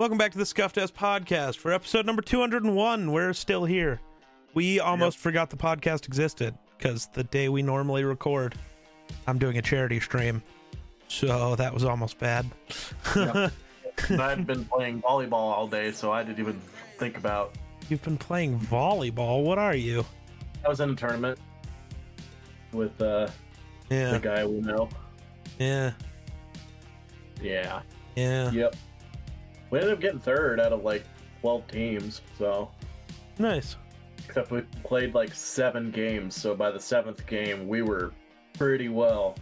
Welcome back to the Scuffed Ass Podcast for episode number 201. We're still here. We almost forgot the podcast existed because the day we normally record, I'm doing a charity stream. So that was almost bad. Yep. I've been playing volleyball all day, so I didn't even think about. You've been playing volleyball. What are you? I was in a tournament with uh, the guy we know. Yeah. Yeah. Yeah. Yep. We ended up getting third out of like 12 teams, so. Nice. Except we played like seven games, so by the seventh game, we were pretty well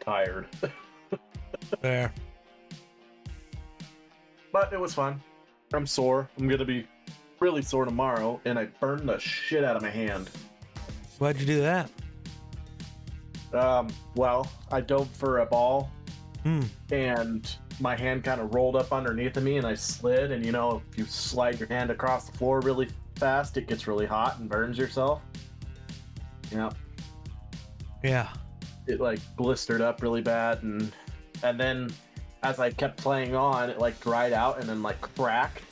tired. There. But it was fun. I'm sore. I'm gonna be really sore tomorrow, and I burned the shit out of my hand. Why'd you do that? Um, well, I dove for a ball, Hmm. and my hand kind of rolled up underneath of me, and I slid. And you know, if you slide your hand across the floor really fast, it gets really hot and burns yourself. Yeah, Yeah. it like blistered up really bad, and and then as I kept playing on, it like dried out and then like cracked.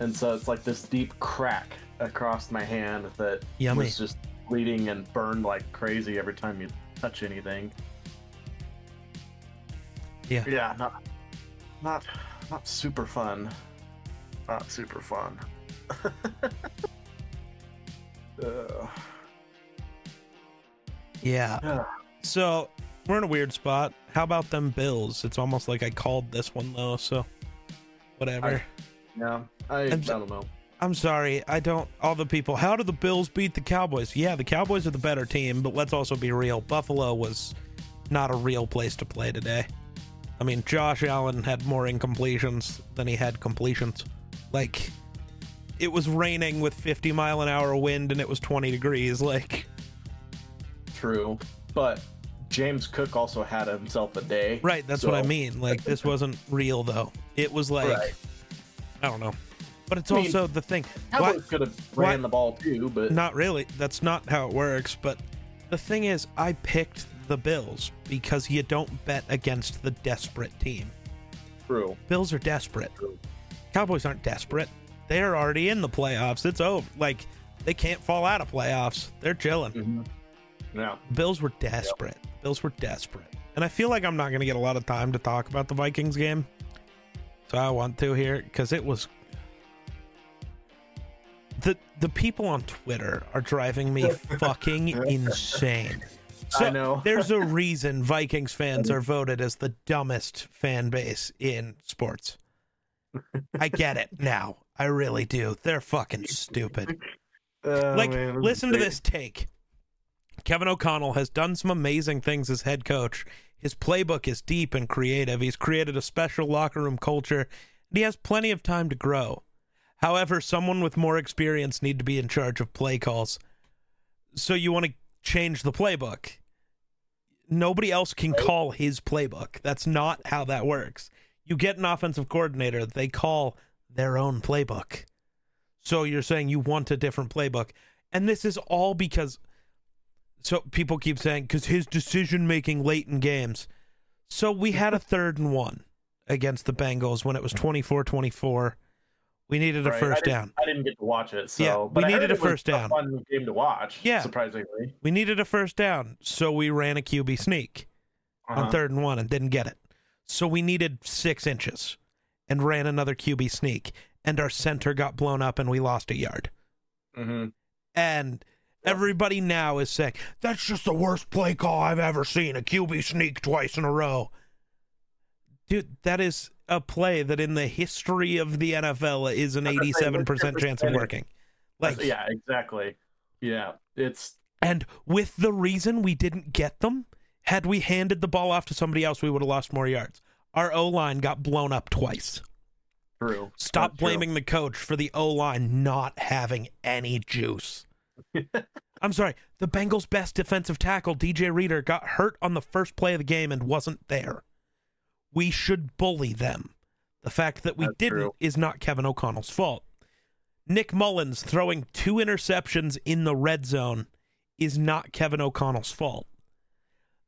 And so it's like this deep crack across my hand that Yummy. was just bleeding and burned like crazy every time you touch anything. Yeah. Yeah, not not not super fun. Not super fun. uh, Yeah. yeah. So we're in a weird spot. How about them Bills? It's almost like I called this one though, so whatever. Yeah, I, I I'm so- don't know. I'm sorry. I don't. All the people. How do the Bills beat the Cowboys? Yeah, the Cowboys are the better team, but let's also be real. Buffalo was not a real place to play today. I mean, Josh Allen had more incompletions than he had completions. Like, it was raining with 50 mile an hour wind and it was 20 degrees. Like, True, but James Cook also had himself a day. right. That's what I mean. Like, this wasn't real, though. It was like, Right. I don't know. But it's I mean, also the thing. Why- Cowboys could have why- ran the ball too, but Not really. That's not how it works. But the thing is, I picked the Bills because you don't bet against the desperate team. true. Bills are desperate. True. Cowboys aren't desperate. They are already in the playoffs. It's over. Like they can't fall out of playoffs. They're chilling. hmm Yeah, Bills were desperate. Bills were desperate. And I feel like I'm not going to get a lot of time to talk about the Vikings game. So I want to here because it was the the people on Twitter are driving me fucking insane. So I know. there's a reason Vikings fans are voted as the dumbest fan base in sports. I get it now. I really do. They're fucking stupid Uh, like man, listen to this take kevin o'connell has done some amazing things as head coach his playbook is deep and creative he's created a special locker room culture and he has plenty of time to grow however someone with more experience need to be in charge of play calls so you want to change the playbook nobody else can call his playbook that's not how that works you get an offensive coordinator they call their own playbook so you're saying you want a different playbook. And this is all because so people keep saying cuz his decision making late in games. So we had a third and one against the Bengals when it was 24-24. We needed a Right, first I down. I didn't get to watch it, so Yeah, we needed a first down. fun game to watch. Yeah. surprisingly. We needed a first down. So we ran a QB sneak on Uh-huh. third and one and didn't get it. So we needed 6 inches and ran another QB sneak and our center got blown up and we lost a yard. Mhm. And everybody now is saying, that's just the worst play call I've ever seen. A QB sneak twice in a row. Dude, that is a play that in the history of the NFL is an I was gonna say, 87% chance of working. Like, yeah, exactly. Yeah, it's and with the reason we didn't get them, had we handed the ball off to somebody else, we would have lost more yards. Our O line got blown up twice. true. Stop That's true. blaming the coach for the O line not having any juice. I'm sorry. The Bengals' best defensive tackle, DJ Reader, got hurt on the first play of the game and wasn't there. We should bully them. The fact that we That's didn't true. is not Kevin O'Connell's fault. Nick Mullens throwing two interceptions in the red zone is not Kevin O'Connell's fault.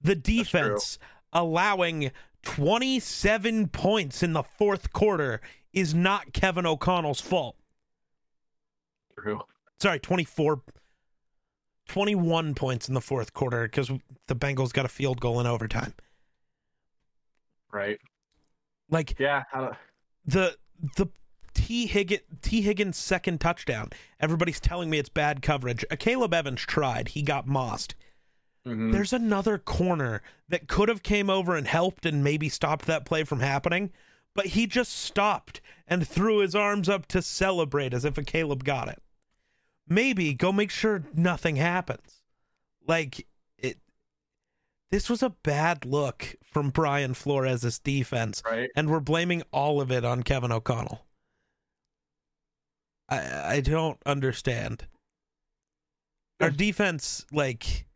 The defense allowing 27 points in the fourth quarter is not Kevin O'Connell's fault. True. Sorry, 24 21 points in the fourth quarter because the Bengals got a field goal in overtime. Right. Like Yeah. The the T Higgins T Higgins second touchdown. Everybody's telling me it's bad coverage. Uh, Caleb Evans tried. He got mossed. Mhm. There's another corner that could have came over and helped and maybe stopped that play from happening, but he just stopped and threw his arms up to celebrate as if a Caleb got it. Maybe go make sure nothing happens. Like it this was a bad look from Brian Flores' defense right. and we're blaming all of it on Kevin O'Connell. I I don't understand. Our defense like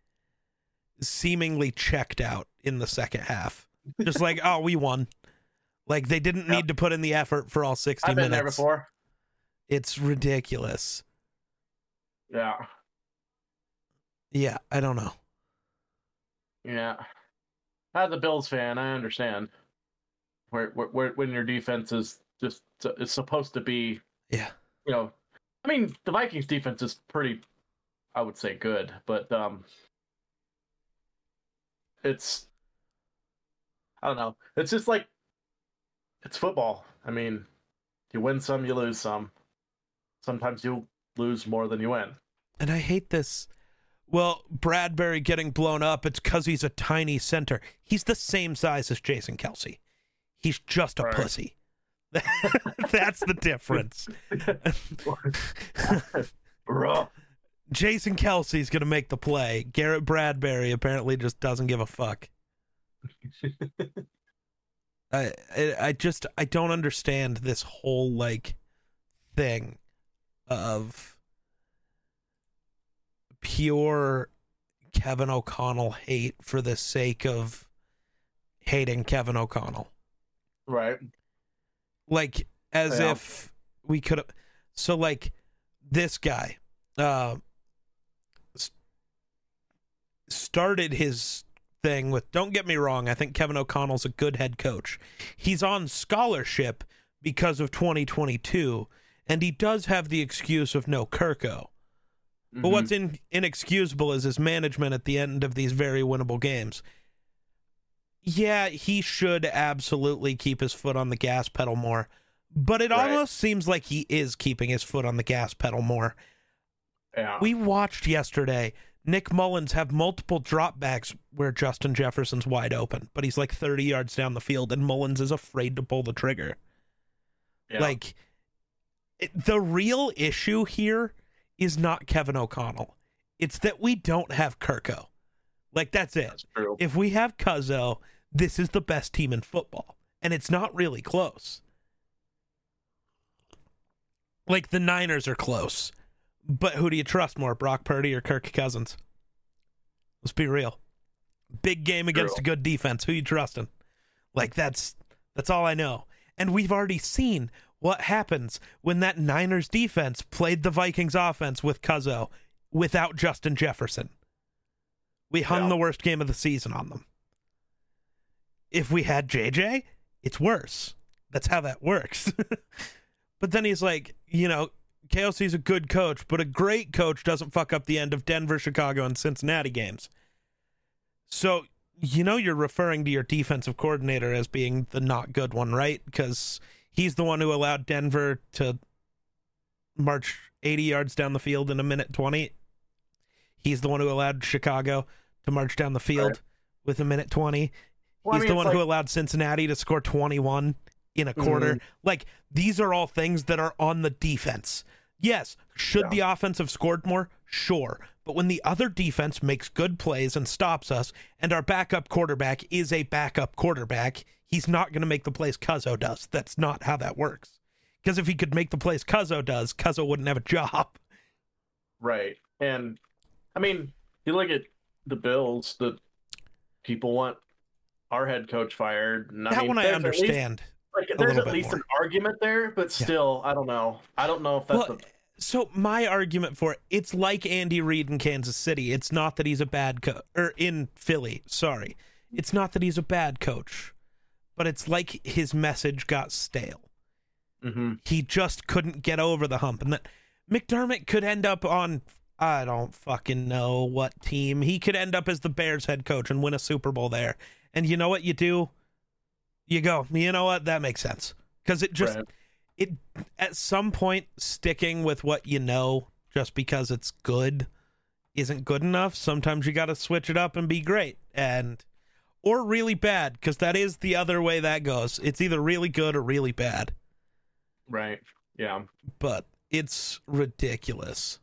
seemingly checked out in the second half. Just like, oh, we won. Like they didn't Yep. need to put in the effort for all 60 I've been minutes. there before. It's ridiculous. Yeah. Yeah, I don't know. Yeah. As a Bills fan, I understand. Where, where, where when your defense is just is supposed to be, Yeah. you know, I mean, the Vikings defense is pretty, I would say, good, but um, it's, I don't know. It's just like, it's football. I mean, you win some, you lose some. Sometimes you lose more than you win. And I hate this. Well, Bradbury getting blown up, it's because he's a tiny center. He's the same size as Jason Kelce. He's just a Right. pussy. That's the difference. Bro. Jason Kelce's going to make the play. Garrett Bradbury apparently just doesn't give a fuck. I, I I just I don't understand this whole like thing of pure Kevin O'Connell hate for the sake of hating Kevin O'Connell. Right. Like as Yeah. if we could have so like this guy uh started his thing with don't get me wrong, I think Kevin O'Connell's a good head coach. He's on scholarship because of 2022 and he does have the excuse of no Kirko. But what's mm-hmm. in, inexcusable is his management at the end of these very winnable games. Yeah, he should absolutely keep his foot on the gas pedal more, but it Right. almost seems like he is keeping his foot on the gas pedal more. yeah. We watched yesterday Nick Mullens have multiple dropbacks where Justin Jefferson's wide open, but he's like 30 yards down the field and Mullens is afraid to pull the trigger. yeah. Like it, the real issue here is not Kevin O'Connell. It's that we don't have Kirko. Like that's it. that's true. If we have Cuzzo, this is the best team in football, and it's not really close. Like the Niners are close, but who do you trust more, Brock Purdy or Kirk Cousins? Let's be real. Big game against True. a good defense. Who you trusting? Like that's that's all I know. And we've already seen what happens when that Niners defense played the Vikings offense with Cuzzo without Justin Jefferson. We hung Yeah. the worst game of the season on them. If we had JJ, it's worse. That's how that works. but then he's like, you know, KLC's a good coach, but a great coach doesn't fuck up the end of Denver, Chicago, and Cincinnati games. So, you know, you're referring to your defensive coordinator as being the not good one, right? Because he's the one who allowed Denver to march 80 yards down the field in a minute 20. He's the one who allowed Chicago to march down the field Right. with a minute 20. Well, I He's mean, the one like- who allowed Cincinnati to score 21 in a quarter. Mhm. Like, these are all things that are on the defense. Yes, should Yeah. the offense have scored more? Sure. But when the other defense makes good plays and stops us, and our backup quarterback is a backup quarterback, he's not going to make the plays Cuzzo does. That's not how that works. Because if he could make the plays Cuzzo does, Cuzzo wouldn't have a job. Right. And I mean, you look at the Bills, the people want our head coach fired. And, that mean, one I least- understand. like, there's at least more. an argument there, but still, I don't know. I don't know if that's Well, the so my argument for it, it's like Andy Reid in Kansas City. It's not that he's a bad coach, or in Philly. Sorry, it's not that he's a bad coach, but it's like his message got stale. Mm-hmm. He just couldn't get over the hump, and that McDermott could end up on I don't fucking know what team. He could end up as the Bears head coach and win a Super Bowl there. And you know what you do? You go, you know what? That makes sense. Because it just, Right. it, at some point, sticking with what you know just because it's good isn't good enough. Sometimes you got to switch it up and be great. And, or really bad, because that is the other way that goes. It's either really good or really bad. Right. Yeah. But it's ridiculous.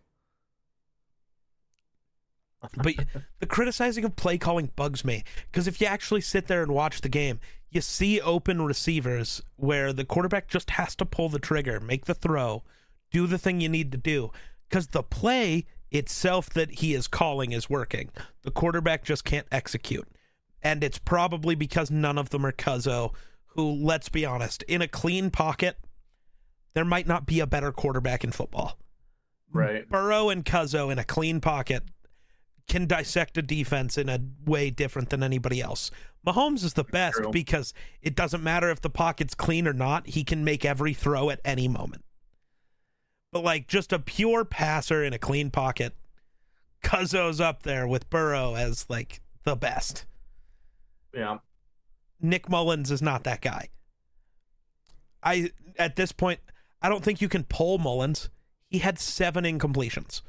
but the criticizing of play calling bugs me because if you actually sit there and watch the game, you see open receivers where the quarterback just has to pull the trigger, make the throw, do the thing you need to do because the play itself that he is calling is working. The quarterback just can't execute. And it's probably because none of them are Cuzzo, who, let's be honest, in a clean pocket, there might not be a better quarterback in football. Right. Burrow and Cuzzo in a clean pocket can dissect a defense in a way different than anybody else. Mahomes is the best True. because it doesn't matter if the pocket's clean or not, he can make every throw at any moment. But like just a pure passer in a clean pocket, Cuzzo's up there with Burrow as like the best. Yeah. Nick Mullens is not that guy. I at this point, I don't think you can pull Mullens. He had seven incompletions.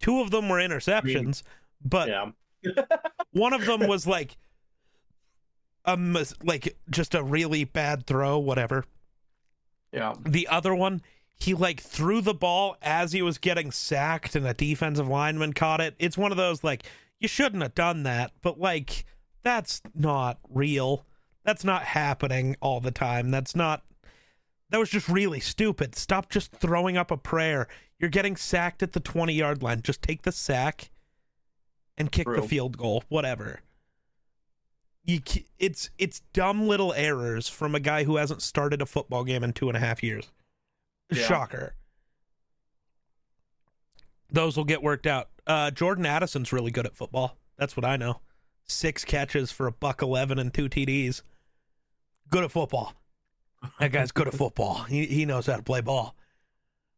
Two of them were interceptions, but Yeah. one of them was like a mis- like just a really bad throw, whatever. Yeah. The other one, he like threw the ball as he was getting sacked and a defensive lineman caught it. It's one of those like you shouldn't have done that, but like that's not real. That's not happening all the time. That's not that was just really stupid. Stop just throwing up a prayer. You're getting sacked at the 20 yard line. Just take the sack and kick the field goal, whatever. You, it's it's dumb little errors from a guy who hasn't started a football game in two and a half years. Yeah. Shocker. Those will get worked out. Uh, Jordan Addison's really good at football. That's what I know. Six catches for a buck eleven and two TDs. Good at football. That guy's good at football. He he knows how to play ball.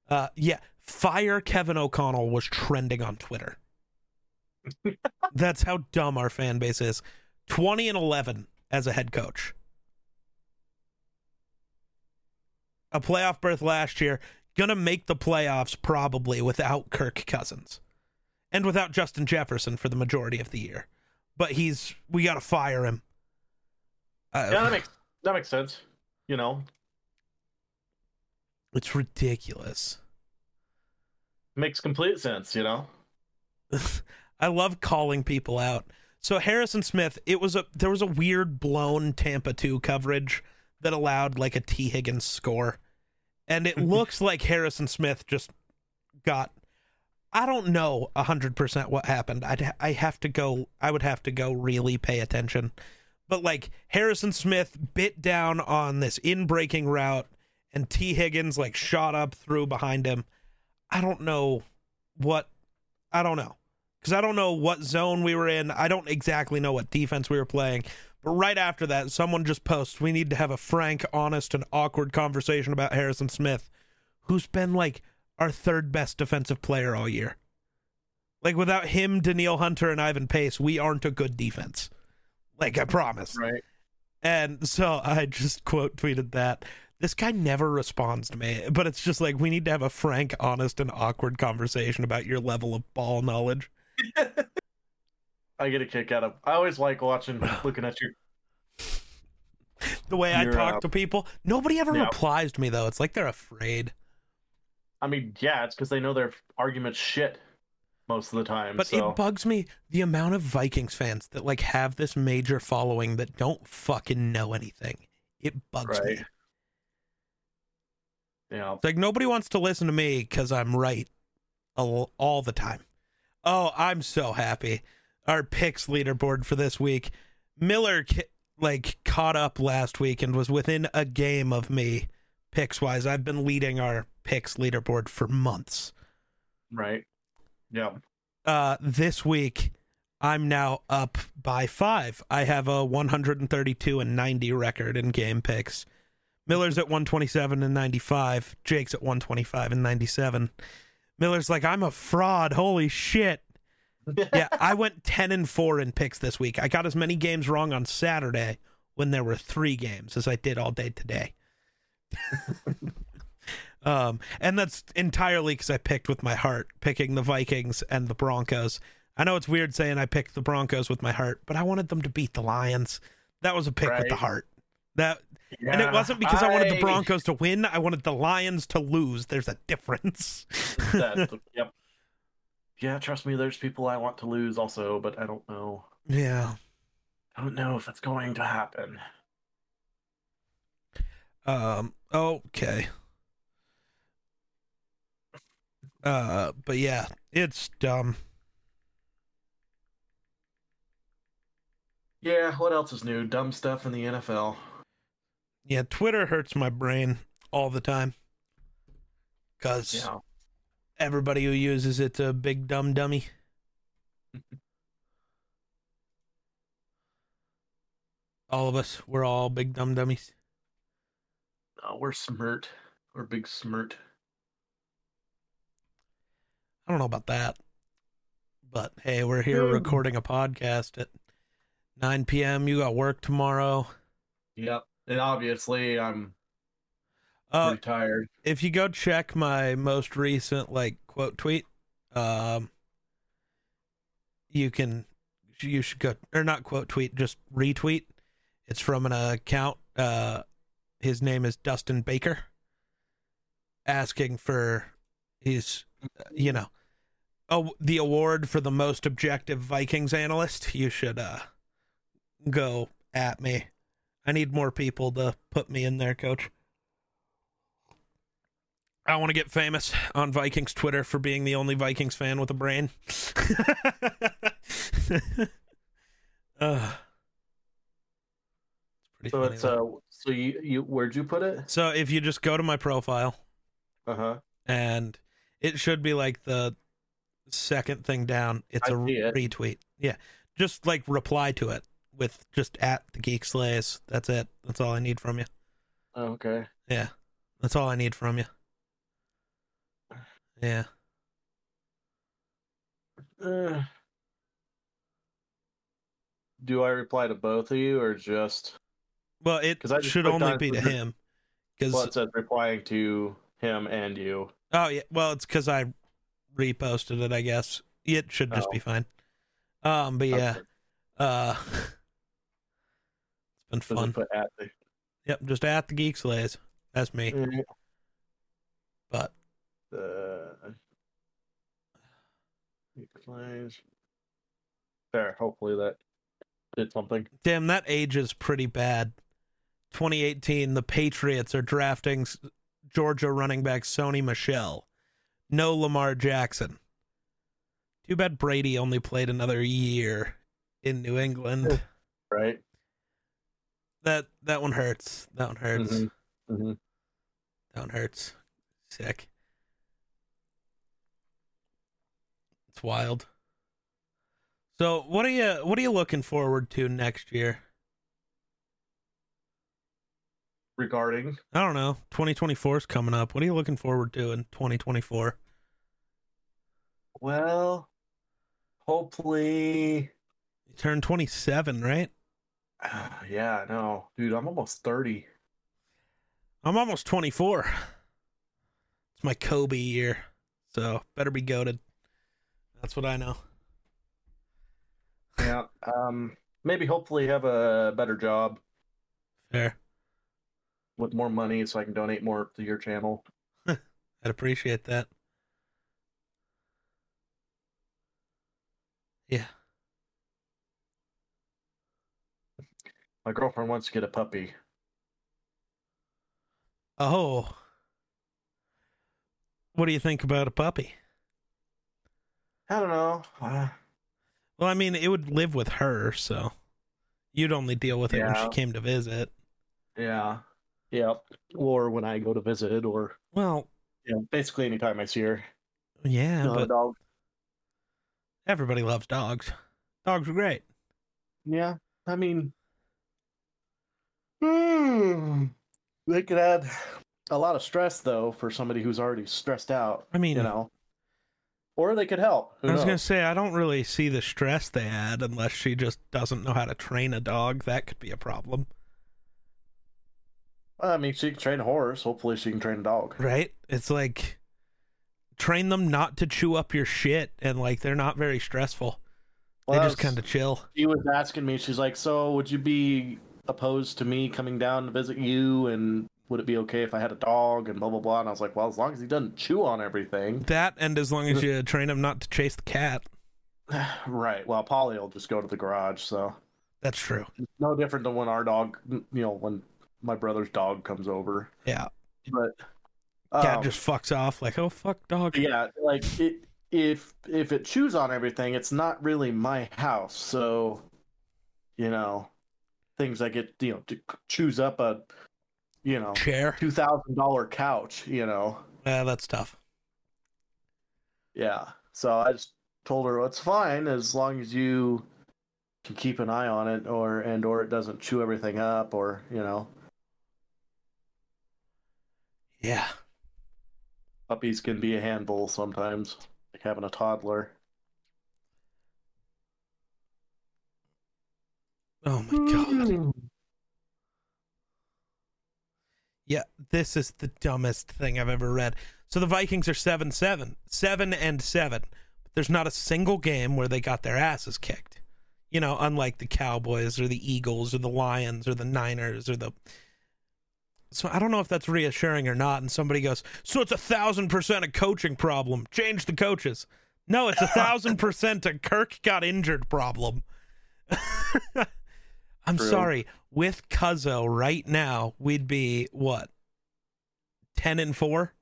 Uh, yeah, fire Kevin O'Connell was trending on Twitter. That's how dumb our fan base is. Twenty and eleven as a head coach. A playoff berth last year. Gonna make the playoffs probably without Kirk Cousins, and without Justin Jefferson for the majority of the year. But he's we got to fire him. Uh, Yeah, that makes that makes sense. You know, it's ridiculous. makes complete sense. You know. I love calling people out. So Harrison Smith, it was a there was a weird blown Tampa 2 coverage that allowed like a T Higgins score. And it looks like Harrison Smith just got I don't know 100% what happened. I'd I have to go I would have to go really pay attention. But like Harrison Smith bit down on this in-breaking route and T Higgins like shot up through behind him. I don't know what I don't know because I don't know what zone we were in. I don't exactly know what defense we were playing. But right after that, someone just posts, we need to have a frank, honest, and awkward conversation about Harrison Smith, who's been like our third best defensive player all year. Like without him, Danielle Hunter, and Ivan Pace, we aren't a good defense. Like I promise. Right. And so I just quote tweeted that. This guy never responds to me, but it's just like we need to have a frank, honest, and awkward conversation about your level of ball knowledge. I get a kick out of. I always like watching, looking at you. The way I You're, talk uh, to people, nobody ever yeah. replies to me though. It's like they're afraid. I mean, yeah, it's because they know their argument's shit most of the time. But so it bugs me the amount of Vikings fans that like have this major following that don't fucking know anything. It bugs me. Right. yeah, It's like nobody wants to listen to me because I'm right all, all the time. Oh, I'm so happy. Our picks leaderboard for this week. Miller like caught up last week and was within a game of me picks wise. I've been leading our picks leaderboard for months. right. Yeah. Uh this week I'm now up by five. I have a 132 and 90 record in game picks. Miller's at 127 and 95. Jake's at 125 and 97. Miller's like, I'm a fraud. Holy shit. yeah, I went 10 and 4 in picks this week. I got as many games wrong on Saturday when there were three games as I did all day today. um, and that's entirely because I picked with my heart, picking the Vikings and the Broncos. I know it's weird saying I picked the Broncos with my heart, but I wanted them to beat the Lions. That was a pick with the heart. That Yeah, and it wasn't because I, wanted the Broncos to win. I wanted the Lions to lose. There's a difference. that- yep. Yeah, trust me, there's people I want to lose also, but I don't know. yeah. I don't know if it's going to happen. Um. Okay. Uh. But yeah, it's dumb. Yeah, what else is new? Dumb stuff in the NFL. Yeah. Twitter hurts my brain all the time. Cause Yeah. everybody who uses it's a big dumb dummy. all of us, we're all big dumb dummies. Oh, we're smirt. We're big smirt. I don't know about that. But hey, we're here Hmm. recording a podcast at 9 p.m. You got work tomorrow. Yep. And obviously, I'm Uh, tired. if you go check my most recent like quote tweet, um, you can you should go or not quote tweet, just retweet. It's from an account. Uh, his name is Dustin Baker. Asking for his, uh, you know, oh the award for the most objective Vikings analyst. You should uh go at me. I need more people to put me in there, coach. I want to get famous on Vikings Twitter for being the only Vikings fan with a brain. uh, it's pretty So it's uh, so you you where'd you put it? so if you just go to my profile Uh huh. and it should be like the second thing down. It's I a it. retweet. Yeah, just like reply to it with just at the Geek Slays. That's it. That's all I need from you. Oh, okay. Yeah, that's all I need from you. Yeah. Uh, do I reply to both of you or just? Well, it 'Cause I should only be to him. Because Well, it says replying to him and you. oh yeah, well it's because I reposted it. I guess it should just Oh. be fine. Um, but yeah, uh, it's been it fun. put at the? Yep, just at the Geek Slays. That's me. Mm. But Uh, explains. There. Hopefully that did something. damn, that age is pretty bad. 2018, the Patriots are drafting Georgia running back Sony Michel. No Lamar Jackson. Too bad Brady only played another year in New England. Right. that that one hurts. That one hurts. Mhm. Mhm. That one hurts. Sick. It's wild. So, what are you what are you looking forward to next year? Regarding I don't know. 2024 is coming up. What are you looking forward to in 2024? well, hopefully. You turn 27, right? Yeah. No, dude. I'm almost thirty. I'm almost 24. It's my Kobe year. So, better be goaded. That's what I know. Yeah. Um. Maybe hopefully have a better job Fair. With more money so I can donate more to your channel. I'd appreciate that. Yeah. My girlfriend wants to get a puppy. Oh. What do you think about a puppy? I don't know. Uh, Well, I mean, it would live with her, so you'd only deal with it when she came to visit. yeah. Yep. Or when I go to visit, or Well, you know, basically anytime I see her. yeah, You know, the but dog. everybody loves dogs. Dogs are great. Yeah, I mean, hmm, they could add a lot of stress though for somebody who's already stressed out. I mean, you know, or they could help. Who I was knows? gonna say I don't really see the stress they add unless she just doesn't know how to train a dog. That could be a problem, I mean, she can train a horse. Hopefully, she can train a dog. right? It's like train them not to chew up your shit, and like they're not very stressful. Well, they just kind of chill. She was asking me. She's like, "So, would you be opposed to me coming down to visit you? And would it be okay if I had a dog?" And blah blah blah. And I was like, "Well, as long as he doesn't chew on everything." That and as long as you train him not to chase the cat, right. Well, Polly will just go to the garage. So that's true. no different than when our dog, you know, when my brother's dog comes over. Yeah, But cat um, just fucks off like, oh fuck, dog. yeah, like it. If if it chews on everything, it's not really my house. So, you know, things I get you know to chews up a, you know, Chair. two thousand dollar couch. You know, Yeah, that's tough. yeah. So I just told her it's fine as long as you can keep an eye on it, or and or it doesn't chew everything up, or you know, Yeah. puppies can be a handful sometimes, like having a toddler. Oh my god. Yeah, this is the dumbest thing I've ever read. So the Vikings are 7 7. 7 and 7. But there's not a single game where they got their asses kicked. You know, unlike the Cowboys or the Eagles or the Lions or the Niners or the. So I don't know if that's reassuring or not. And somebody goes, So it's a thousand percent a coaching problem. Change the coaches. No, it's a thousand percent a Kirk got injured problem. I'm True. sorry. With Cuzzo right now, we'd be what? 10 and 4?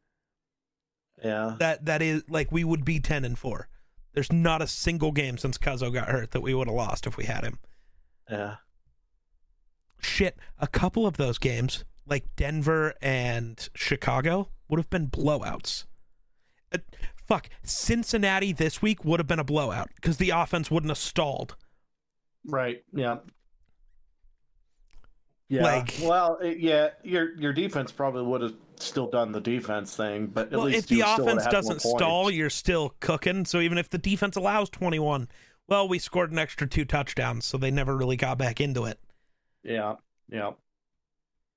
Yeah. That that is like we would be 10 and 4. There's not a single game since Cuzzo got hurt that we would have lost if we had him. Yeah. Shit, a couple of those games, like Denver and Chicago, would have been blowouts. Uh, fuck, Cincinnati this week would have been a blowout because the offense wouldn't have stalled. Right. Yeah. Yeah. Like- well, it, yeah, your your defense probably would have still done the defense thing, but at well, least if the offense would've had more doesn't stall, you're still cooking. So even if the defense allows 21, well, we scored an extra two touchdowns, so they never really got back into it. Yeah. Yeah.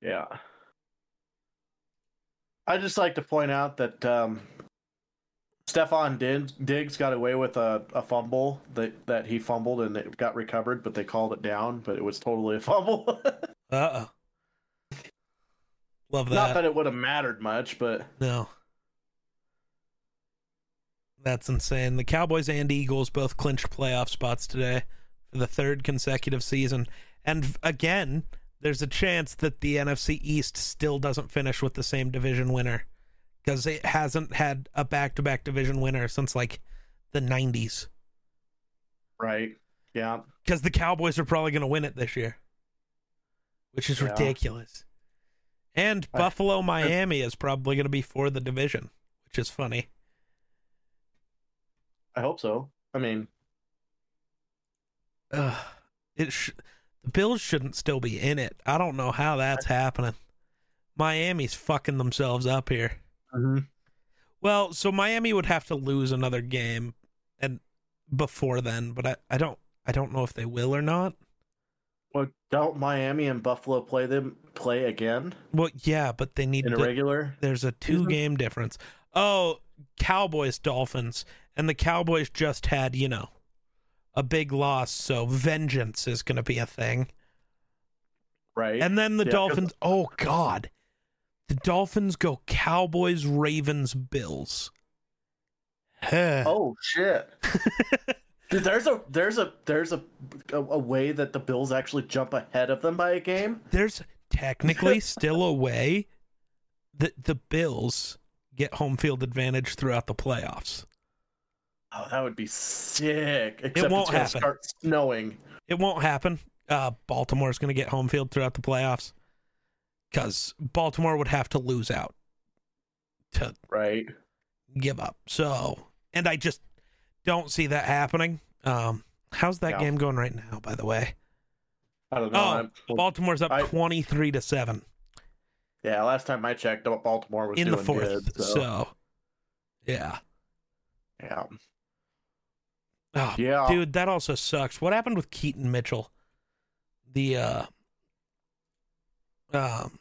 Yeah. I just like to point out that um, Stefon Diggs, Diggs got away with a, a fumble that, that he fumbled and it got recovered, but they called it down, but it was totally a fumble. Uh oh. Love that. Not that it would have mattered much, but No. That's insane. The Cowboys and Eagles both clinched playoff spots today for the third consecutive season. And again, there's a chance that the NFC East still doesn't finish with the same division winner because it hasn't had a back to back division winner since like the 90s. right. Yeah. Because the Cowboys are probably going to win it this year, which is Yeah. ridiculous. And I- Buffalo, Miami is probably going to be for the division, which is funny. I hope so. I mean, Ugh, it sh- the Bills shouldn't still be in it. I don't know how that's happening. Miami's fucking themselves up here. Mm-hmm. Well, so Miami would have to lose another game and before then, but I, I don't I don't know if they will or not. well, don't Miami and Buffalo play them play again Well, yeah, but they need in to, regular? there's a two mm-hmm. game difference. Oh, Cowboys Dolphins and the Cowboys just had, you know, a big loss, so vengeance is going to be a thing. Right. And then the Yeah, Dolphins. Oh God, the Dolphins go Cowboys, Ravens, Bills. Huh. Oh shit. Dude, there's a there's a there's a, a a way that the Bills actually jump ahead of them by a game. There's technically still a way that the Bills get home field advantage throughout the playoffs. Oh, that would be sick. Except won't it's happen. start snowing. It won't happen. Uh, Baltimore's going to get home field throughout the playoffs because Baltimore would have to lose out to Right. give up. So, and I just don't see that happening. Um, How's that Yeah. game going right now, by the way? I don't know. Oh, I'm- Baltimore's up I- 23 to 7 yeah, last time I checked, Baltimore was in the doing fourth. good. so. So, yeah. yeah, Oh, yeah. dude, that also sucks. What happened with Keaton Mitchell? The uh um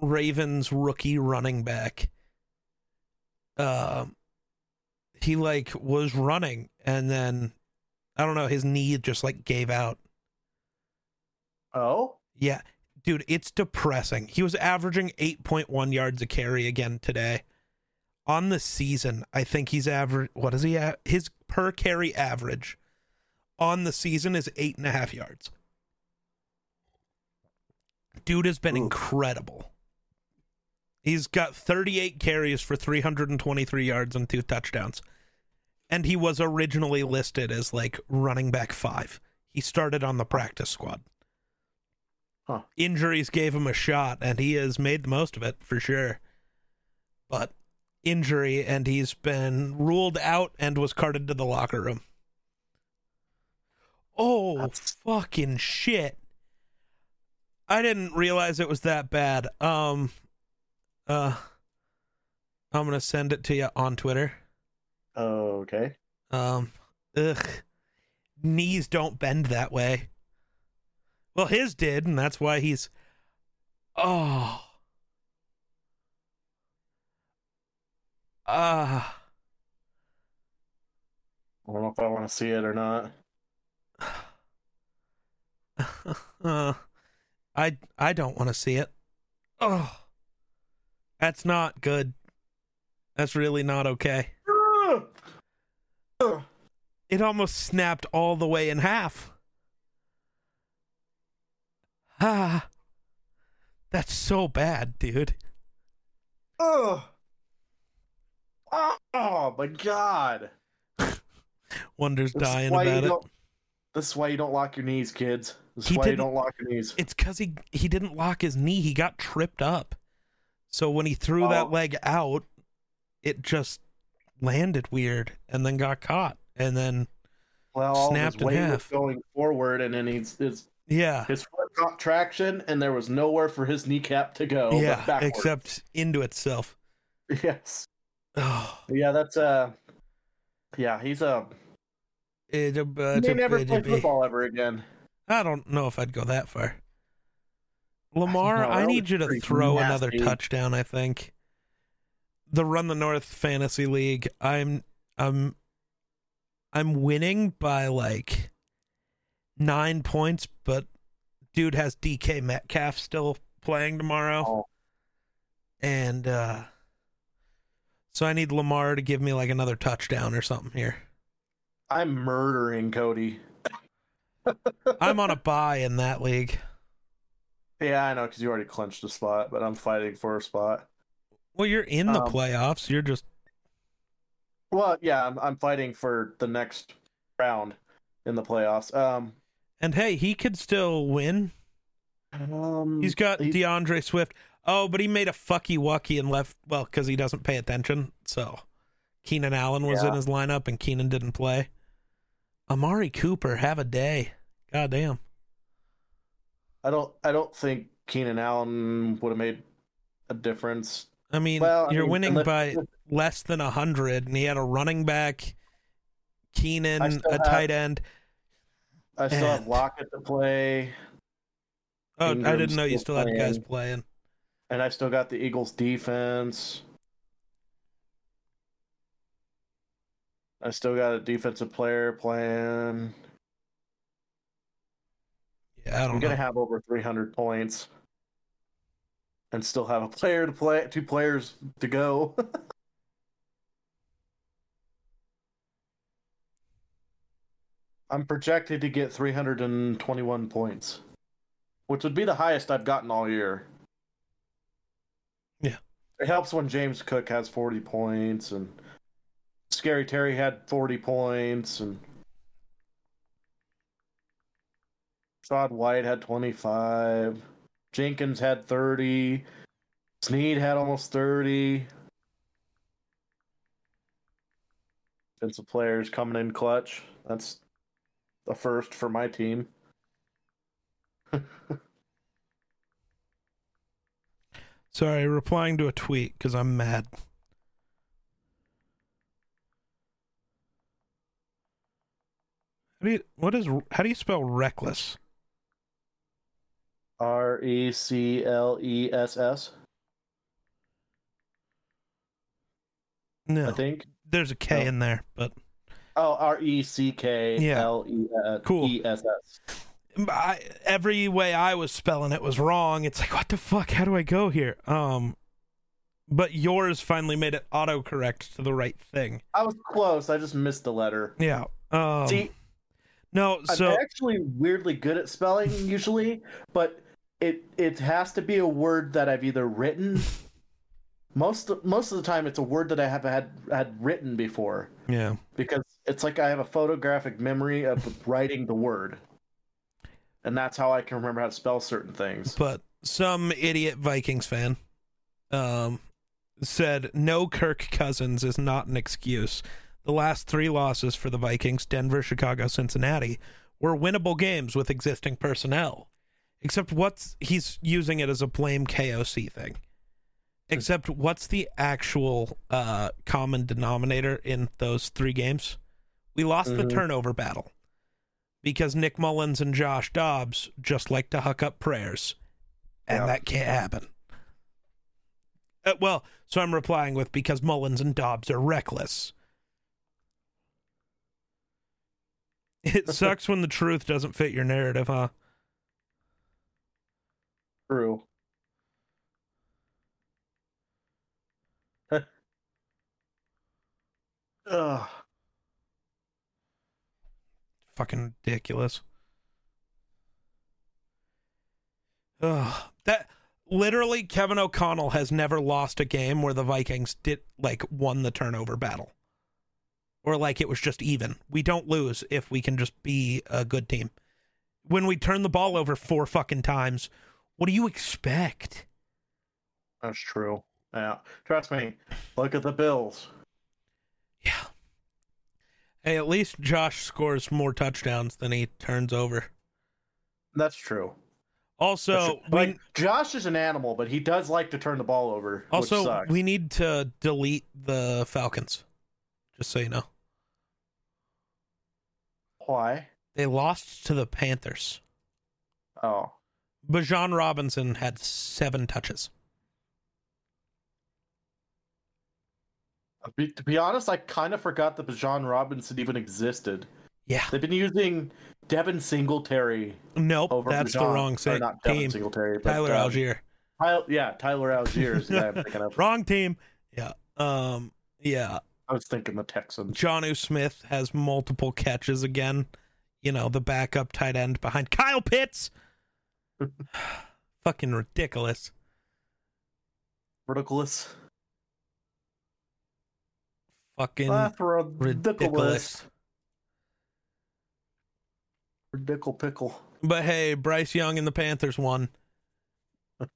Ravens rookie running back. Uh, he like was running and then I don't know, his knee just like gave out. Oh, Yeah, dude, it's depressing. He was averaging 8.1 yards a carry again today. On the season, I think he's average. What is he at? His per carry average on the season is eight and a half yards. Dude has been Ooh. incredible. He's got 38 carries for 323 yards and two touchdowns. And he was originally listed as like running back five. He started on the practice squad Huh. injuries gave him a shot and he has made the most of it for sure but injury and he's been ruled out and was carted to the locker room oh That's- fucking shit i didn't realize it was that bad um uh i'm gonna send it to you on twitter okay. um, ugh. Knees don't bend that way. Well, his did, and that's why he's. Oh. Ah. I don't know if I want to see it or not. uh, I I don't want to see it. Oh. That's not good. That's really not okay. It almost snapped all the way in half. Ah. That's so bad, dude. Oh, oh my god! Wonder's dying about it. is why you don't lock your knees, kids. This is He why you don't lock your knees. It's because he he didn't lock his knee. He got tripped up. So when he threw Oh. that leg out, it just landed weird and then got caught. And then Well, snapped in half. going forward, and then he's his yeah, his foot got traction, and there was nowhere for his kneecap to go. yeah, except into itself. yes, Oh, yeah, that's uh, yeah, he's a. it, uh, He may never play football ever again. I don't know if I'd go that far. Lamar, know, I need you to throw another touchdown, I think. The Run the North Fantasy League, I'm I'm I'm winning by like 9 points, but dude has DK Metcalf still playing tomorrow. Oh. And uh so I need Lamar to give me like another touchdown or something here. I'm murdering Cody. I'm on a buy in that league. Yeah, I know because you already clinched a spot, but I'm fighting for a spot. Well, you're in the Um, playoffs. You're just Well, yeah, I'm, I'm fighting for the next round in the playoffs. Um, And hey, he could still win. um He's got he- DeAndre Swift. Oh, but he made a fucky wucky and left. Well, because he doesn't pay attention. So Keenan Allen was in his lineup and Keenan didn't play. Amari Cooper, have a day. God damn. I don't I don't think Keenan Allen would have made a difference. I mean, Well, you're mean, winning unless- by less than a hundred, and he had a running back, Keenan, a have- tight end. I still have And- Lockett to play, Oh, I didn't know you still still had guys playing. And I still got the Eagles defense. I still got a defensive player playing. Yeah, I I'm don't gonna have over 300 points, and still have a player to play, two players to go. I'm projected to get 321 points, which would be the highest I've gotten all year. It helps when James Cook has 40 points and Scary Terry had 40 points and Rachaad White had 25. Jenkins had 30. Snead had almost 30. defensive players coming in clutch. That's the first for my team. Sorry, replying to a tweet because I'm mad. How do you, what is how do you spell reckless? R E C L E S S. No, I think. there's a K No. in there, but Oh, R E C K. L E Cool. E S S. I, every way I was spelling it was wrong. It's like, what the fuck? How do I go here? Um, but yours finally made it autocorrect to the right thing. I was close. I just missed the letter. Yeah. Um, See, no, so I'm actually weirdly good at spelling usually, but it it has to be a word that I've either written. Most most of the time, it's a word that I have had had written before yeah. because it's like I have a photographic memory of writing the word, and that's how I can remember how to spell certain things. But some idiot Vikings fan um, said no Kirk Cousins is not an excuse. The last three losses for the Vikings, Denver, Chicago, Cincinnati, were winnable games with existing personnel. Except what's he's using it as a blame KOC thing. Except what's the actual uh, common denominator in those three games? We lost the Mhm. turnover battle because Nick Mullens and Josh Dobbs just like to huck up prayers, and Yeah. that can't happen. Uh, well, so I'm replying with because Mullens and Dobbs are reckless. It sucks when the truth doesn't fit your narrative, huh? True. Ugh. Fucking ridiculous. Ugh, that literally Kevin O'Connell has never lost a game where the Vikings did like won the turnover battle. Or like it was just even. We don't lose if we can just be a good team. When we turn the ball over four fucking times, what do you expect? That's true. Yeah. Trust me. Look at the Bills. Yeah. Hey, at least Josh scores more touchdowns than he turns over. That's true. Also, That's true. we like Josh is an animal, but he does like to turn the ball over. also we need to delete the Falcons. Just so you know. why? They lost to the Panthers. Oh, Bijan Robinson had seven touches. Be- to be honest, I kind of forgot that Bijan Robinson even existed. Yeah. They've been using Devin Singletary Nope, over that's the wrong or sa- not Devin team. Singletary, but Tyler um, Allgeier. Tyler, yeah, Tyler Allgeier is the guy I'm thinking of. Wrong team. Yeah. Um. Yeah. I was thinking the Texans. Jonnu Smith has multiple catches again. You know, the backup tight end behind Kyle Pitts. Fucking ridiculous. Ridiculous. Fucking ah, That's ridiculous. ridiculous. Ridicle pickle. But hey, Bryce Young and the Panthers won.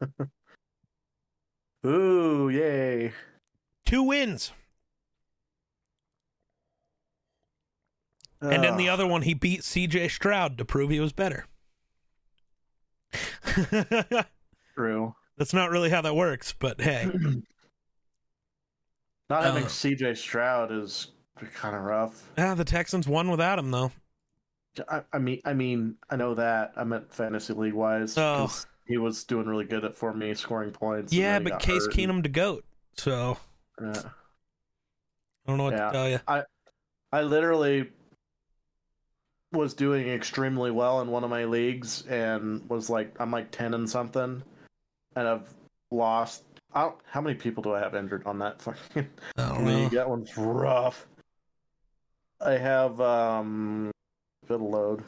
Ooh, yay. Two wins. And in the other one, he beat CJ Stroud to prove he was better. True. That's not really how that works, but hey. Not having Uh, CJ Stroud is kind of rough. Yeah, the Texans won without him, though. I, I mean, I mean, I know that. I meant fantasy league wise. Oh. he was doing really good at for me, scoring points. Yeah, but Case hurt Keenum to goat. So Yeah. I don't know what Yeah. to tell you. I I literally was doing extremely well in one of my leagues and was like I'm like ten and something, and I've lost. I don't, how many people do I have injured on that fucking I don't league? That one's rough. I have um, bit of load.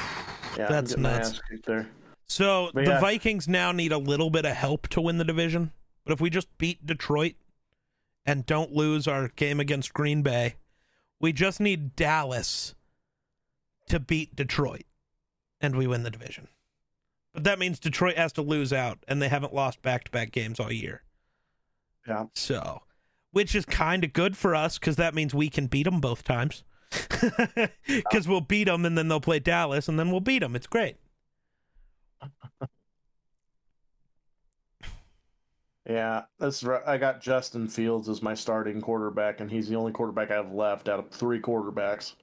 Yeah, That's nuts. there. So But the yeah. Vikings now need a little bit of help to win the division. But if we just beat Detroit and don't lose our game against Green Bay, we just need Dallas to beat Detroit and we win the division. But that means Detroit has to lose out and they haven't lost back to back games all year. Yeah. So, which is kind of good for us because that means we can beat them both times. Because we'll beat them and then they'll play Dallas and then we'll beat them. It's great. Yeah, that's right. I got Justin Fields as my starting quarterback, and he's the only quarterback I have left out of three quarterbacks.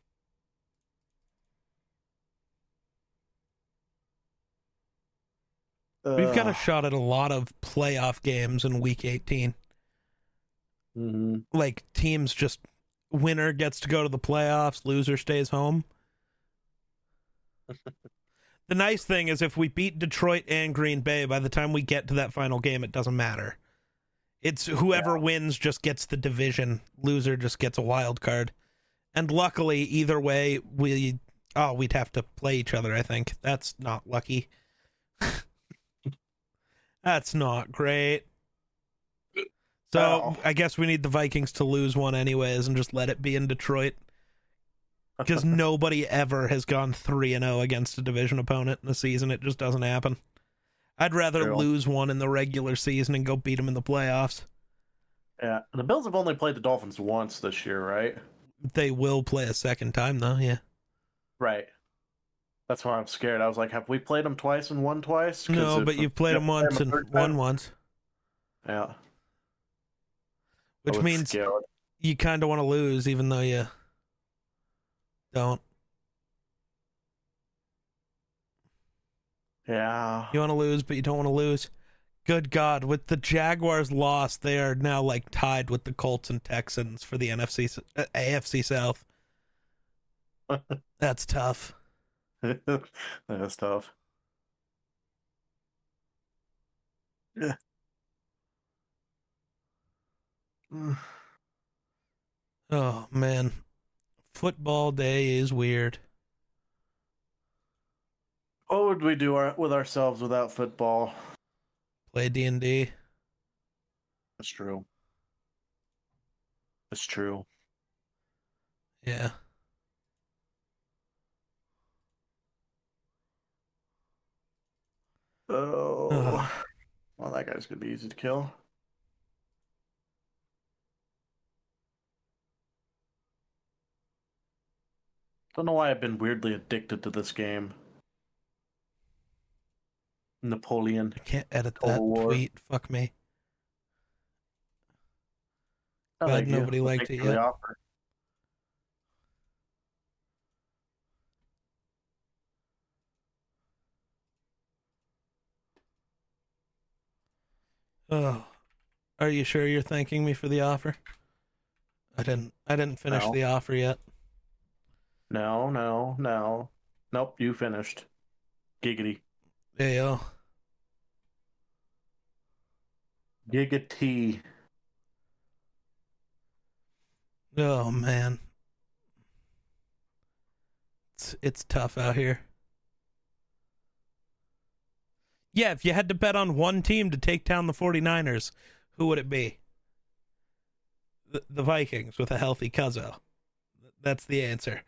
We've got a shot at a lot of playoff games in week 18. Mhm. Like teams just winner gets to go to the playoffs, loser stays home. the nice thing is if we beat Detroit and Green Bay by the time we get to that final game it doesn't matter. It's whoever wins just gets the division, loser just gets a wild card. And luckily either way we oh, we'd have to play each other, I think. That's not lucky. That's not great. So. I guess we need the Vikings to lose one anyways and just let it be in Detroit. Because nobody ever has gone three and zero against a division opponent in a season. It just doesn't happen. I'd rather True. lose one in the regular season and go beat them in the playoffs. Yeah, the Bills have only played the Dolphins once this year, right? They will play a second time though. Yeah. Right. That's why I'm scared. I was like, have we played them twice and won twice? No, but you've played them once and won once, Yeah. Which means scared. you kind of want to lose even though you don't. Yeah. You want to lose, but you don't want to lose. Good God, with the Jaguars loss, they are now like tied with the Colts and Texans for the NFC uh, AFC South. That's tough. That's tough. Yeah. Mm. Oh man, football day is weird. What would we do our, with ourselves without football? Play D and D. That's true. That's true. Yeah. Oh. Ugh. Well, that guy's gonna be easy to kill. Don't know why I've been weirdly addicted to this game. Napoleon. I can't edit Cold that War. tweet. Fuck me. I Glad like you. nobody liked it yet. offer. Oh, are you sure you're thanking me for the offer? I didn't. I didn't finish No. the offer yet. No, no, no. Nope, you finished. Giggity. Yeah. Giggity. Oh man. It's it's tough out here. Yeah, if you had to bet on one team to take down the 49ers, who would it be? The, the Vikings with a healthy Cuzzo. That's the answer.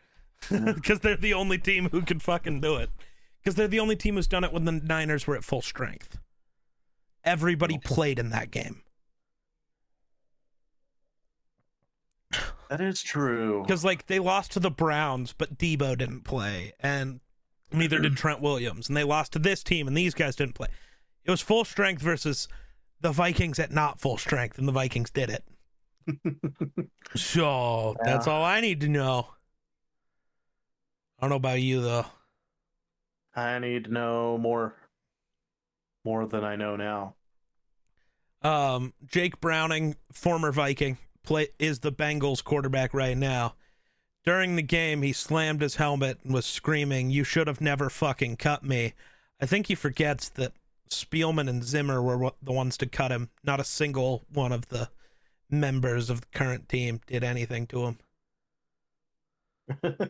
Because they're the only team who can fucking do it. Because they're the only team who's done it when the Niners were at full strength. Everybody oh. played in that game. That is true. Because like they lost to the Browns, but Deebo didn't play, and neither did Trent Williams, and they lost to this team, and these guys didn't play. It was full strength versus the Vikings at not full strength, and the Vikings did it. So that's all I need to know. I don't know about you though. I need to know more. More than I know now. Um, Jake Browning, former Viking, play is the Bengals quarterback right now. During the game, he slammed his helmet and was screaming, "You should have never fucking cut me." I think he forgets that Spielman and Zimmer were the ones to cut him. Not a single one of the members of the current team did anything to him.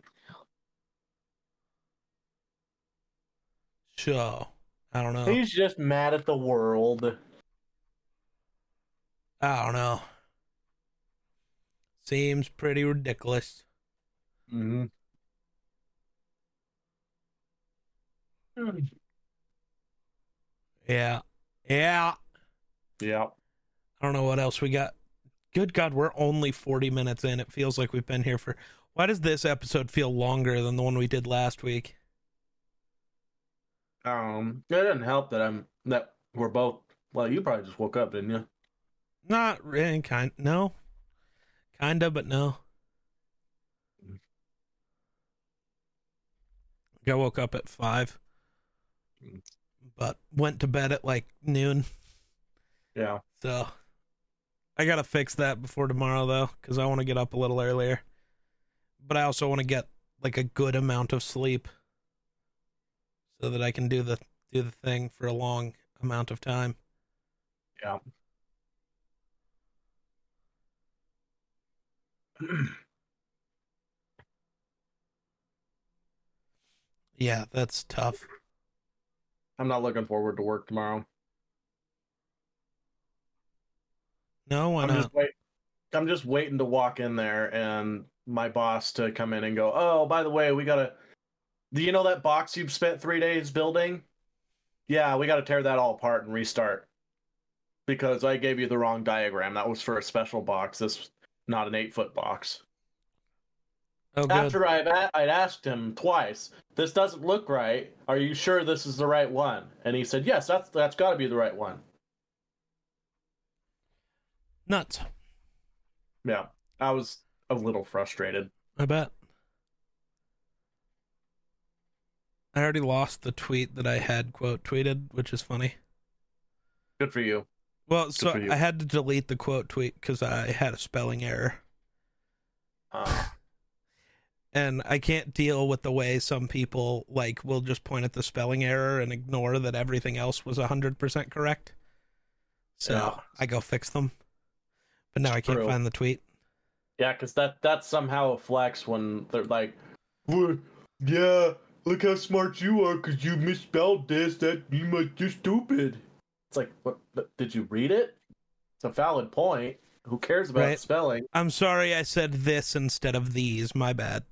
So, I don't know. He's just mad at the world. I don't know. Seems pretty ridiculous. Mm-hmm. Yeah. Yeah. Yeah. I don't know what else we got. Good God, we're only 40 minutes in. It feels like we've been here for Why does this episode feel longer than the one we did last week? Um, it didn't help that I'm that we're both. Well, you probably just woke up, didn't you? Not really. Kind. No. Kinda, but no. I woke up at five, but went to bed at like noon. Yeah. So I gotta fix that before tomorrow though, because I want to get up a little earlier. But I also want to get like a good amount of sleep, so that I can do the do the thing for a long amount of time. Yeah. Yeah, that's tough. I'm not looking forward to work tomorrow. No, why I'm not? just wait. I'm just waiting to walk in there and my boss to come in and go. Oh, by the way, we gotta. Do you know that box you've spent three days building? Yeah, we gotta tear that all apart and restart. Because I gave you the wrong diagram. That was for a special box. This not an eight foot box. Oh. After I've a- I'd asked him twice, this doesn't look right. Are you sure this is the right one? And he said, yes, that's that's got to be the right one. Nuts. Yeah, I was a little frustrated. I bet. I already lost the tweet that I had quote tweeted, which is funny. Good for you. Well, so you. I had to delete the quote tweet because I had a spelling error. Uh, and I can't deal with the way some people like will just point at the spelling error and ignore that everything else was 100% correct. So Yeah. I go fix them. But now I can't True. find the tweet. yeah, because that that's somehow a flex when they're like, yeah, look how smart you are because you misspelled this. That you must you're stupid. It's like, what? Did you read it? It's a valid point. Who cares about Right. spelling? I'm sorry I said this instead of these. My bad.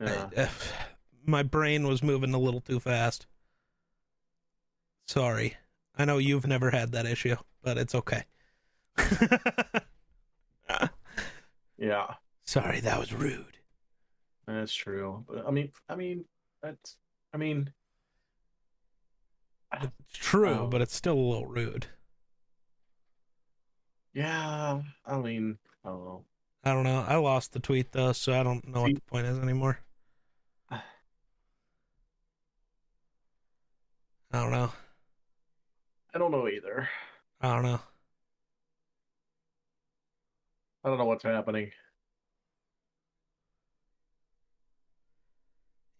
Yeah. Uh, I- my brain was moving a little too fast. Sorry. I know you've never had that issue, but it's okay. yeah, Sorry, that was rude. that's true. But I mean, I mean, that's, I mean, It's true, Oh. but it's still a little rude. yeah. I mean, I don't know. I don't know. I lost the tweet though, so I don't know what the point is anymore. I don't know. I don't know either. I don't know. I don't know what's happening.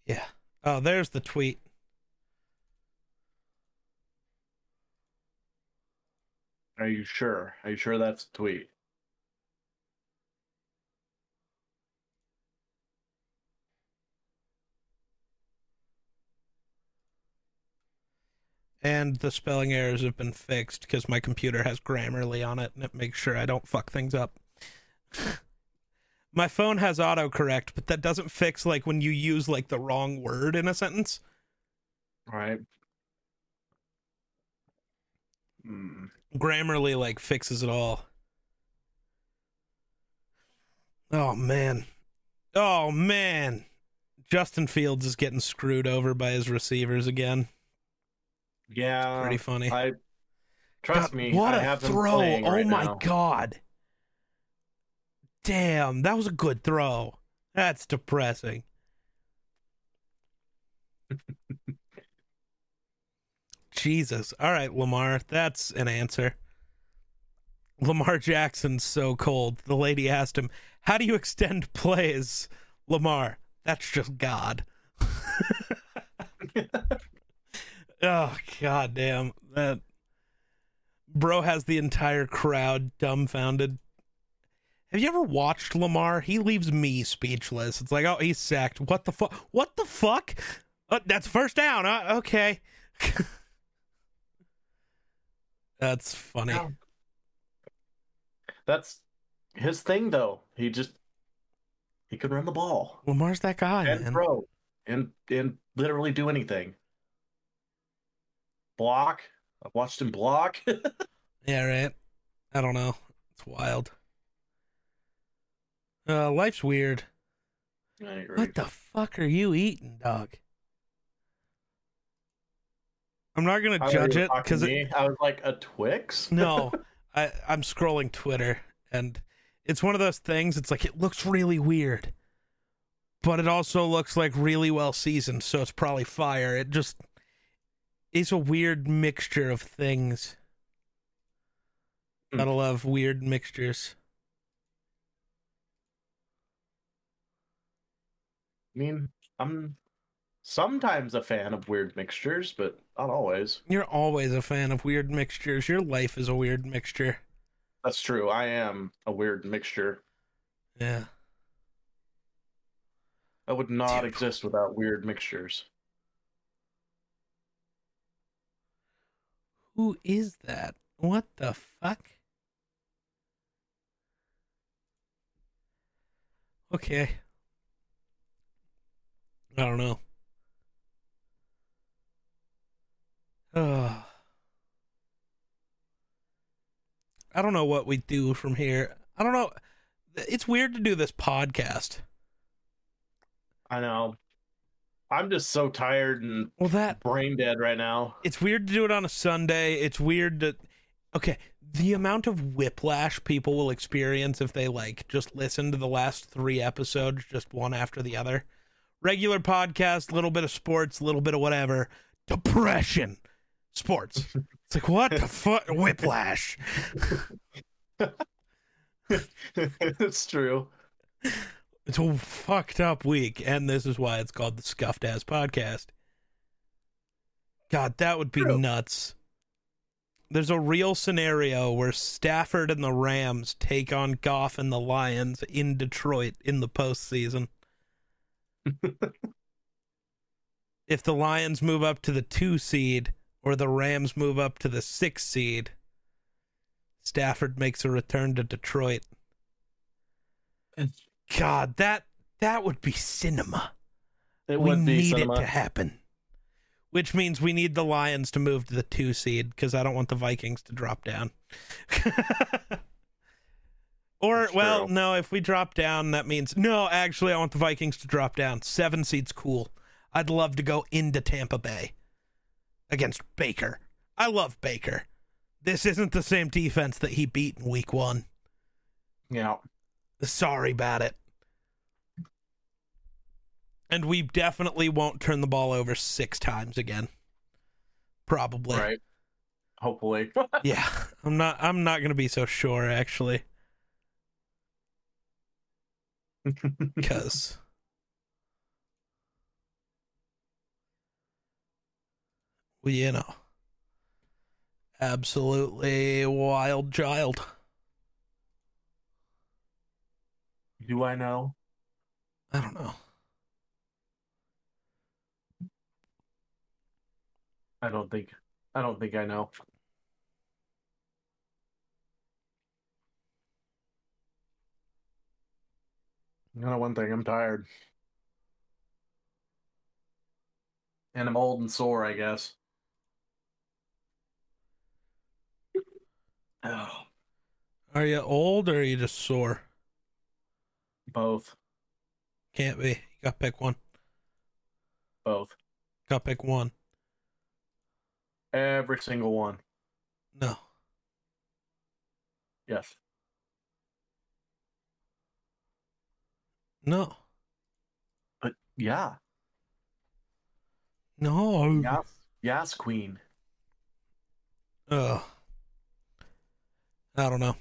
Yeah. Oh, there's the tweet. Are you sure? Are you sure that's the tweet? And the spelling errors have been fixed because my computer has Grammarly on it and it makes sure I don't fuck things up. my phone has autocorrect, but that doesn't fix like when you use like the wrong word in a sentence. All right. Hmm. Grammarly like fixes it all. Oh man. Oh man. Justin Fields is getting screwed over by his receivers again. Yeah. Pretty funny. I trust God, me. What I a have throw. Oh right my now. god. Damn, that was a good throw. That's depressing. Jesus. All right, Lamar, that's an answer. Lamar Jackson's so cold. The lady asked him, How do you extend plays, Lamar? That's just God. oh, god damn. That bro has the entire crowd dumbfounded. Have you ever watched Lamar? He leaves me speechless. It's like, oh, he's sacked. What the fuck? What the fuck? Uh, that's first down. Uh, okay. that's funny. Yeah. That's his thing, though. He just he could run the ball Lamar's that guy, and man. throw and and literally do anything. Block. I've watched him block. Yeah, right. I don't know. It's wild. Uh, life's weird. What the fuck are you eating, dog? I'm not gonna thought judge it because it. I was like a Twix. no, I I'm scrolling Twitter and it's one of those things. It's like it looks really weird, but it also looks like really well seasoned, so it's probably fire. It just is a weird mixture of things. Hmm. Gotta love weird mixtures. I mean, I'm sometimes a fan of weird mixtures, but not always. You're always a fan of weird mixtures. Your life is a weird mixture. That's true. I am a weird mixture. Yeah. I would not Dude. exist without weird mixtures. Who is that? What the fuck? Okay. I don't know. Oh. I don't know what we do from here. I don't know. It's weird to do this podcast. I know. I'm just so tired and Well, that brain dead right now. it's weird to do it on a Sunday. It's weird to Okay, the amount of whiplash people will experience if they like just listen to the last 3 episodes just one after the other. Regular podcast, a little bit of sports, a little bit of whatever. Depression. Sports. It's like what the fuck whiplash. it's true. It's a fucked up week and this is why it's called the Scuffed Ass Podcast. God, that would be True. nuts. There's a real scenario where Stafford and the Rams take on Goff and the Lions in Detroit in the postseason. if the Lions move up to the two seed or the Rams move up to the six seed, Stafford makes a return to Detroit. God, that that would be cinema It we would be need cinema. it to happen. Which means we need the Lions to move to the two seed because I don't want the Vikings to drop down. or, That's well, true. no, if we drop down, that means no, actually, I want the Vikings to drop down. Seven seed's cool. I'd love to go into Tampa Bay against Baker. I love Baker. This isn't the same defense that he beat in week one. Yeah. Sorry about it. And we definitely won't turn the ball over six times again. Probably. Right. Hopefully. Yeah. I'm not I'm not gonna be so sure actually. Cause well, you know. Absolutely wild child. Do I know? I don't know. I don't think. I don't think I know. Know one thing, I'm tired. And I'm old and sore, I guess. Oh, Are you old or are you just sore? both. Can't be. You gotta pick one. Both. Gotta pick one. Every single one. No. Yes. No. But yeah. No. Yes. Yes, Queen. Ugh. I don't know.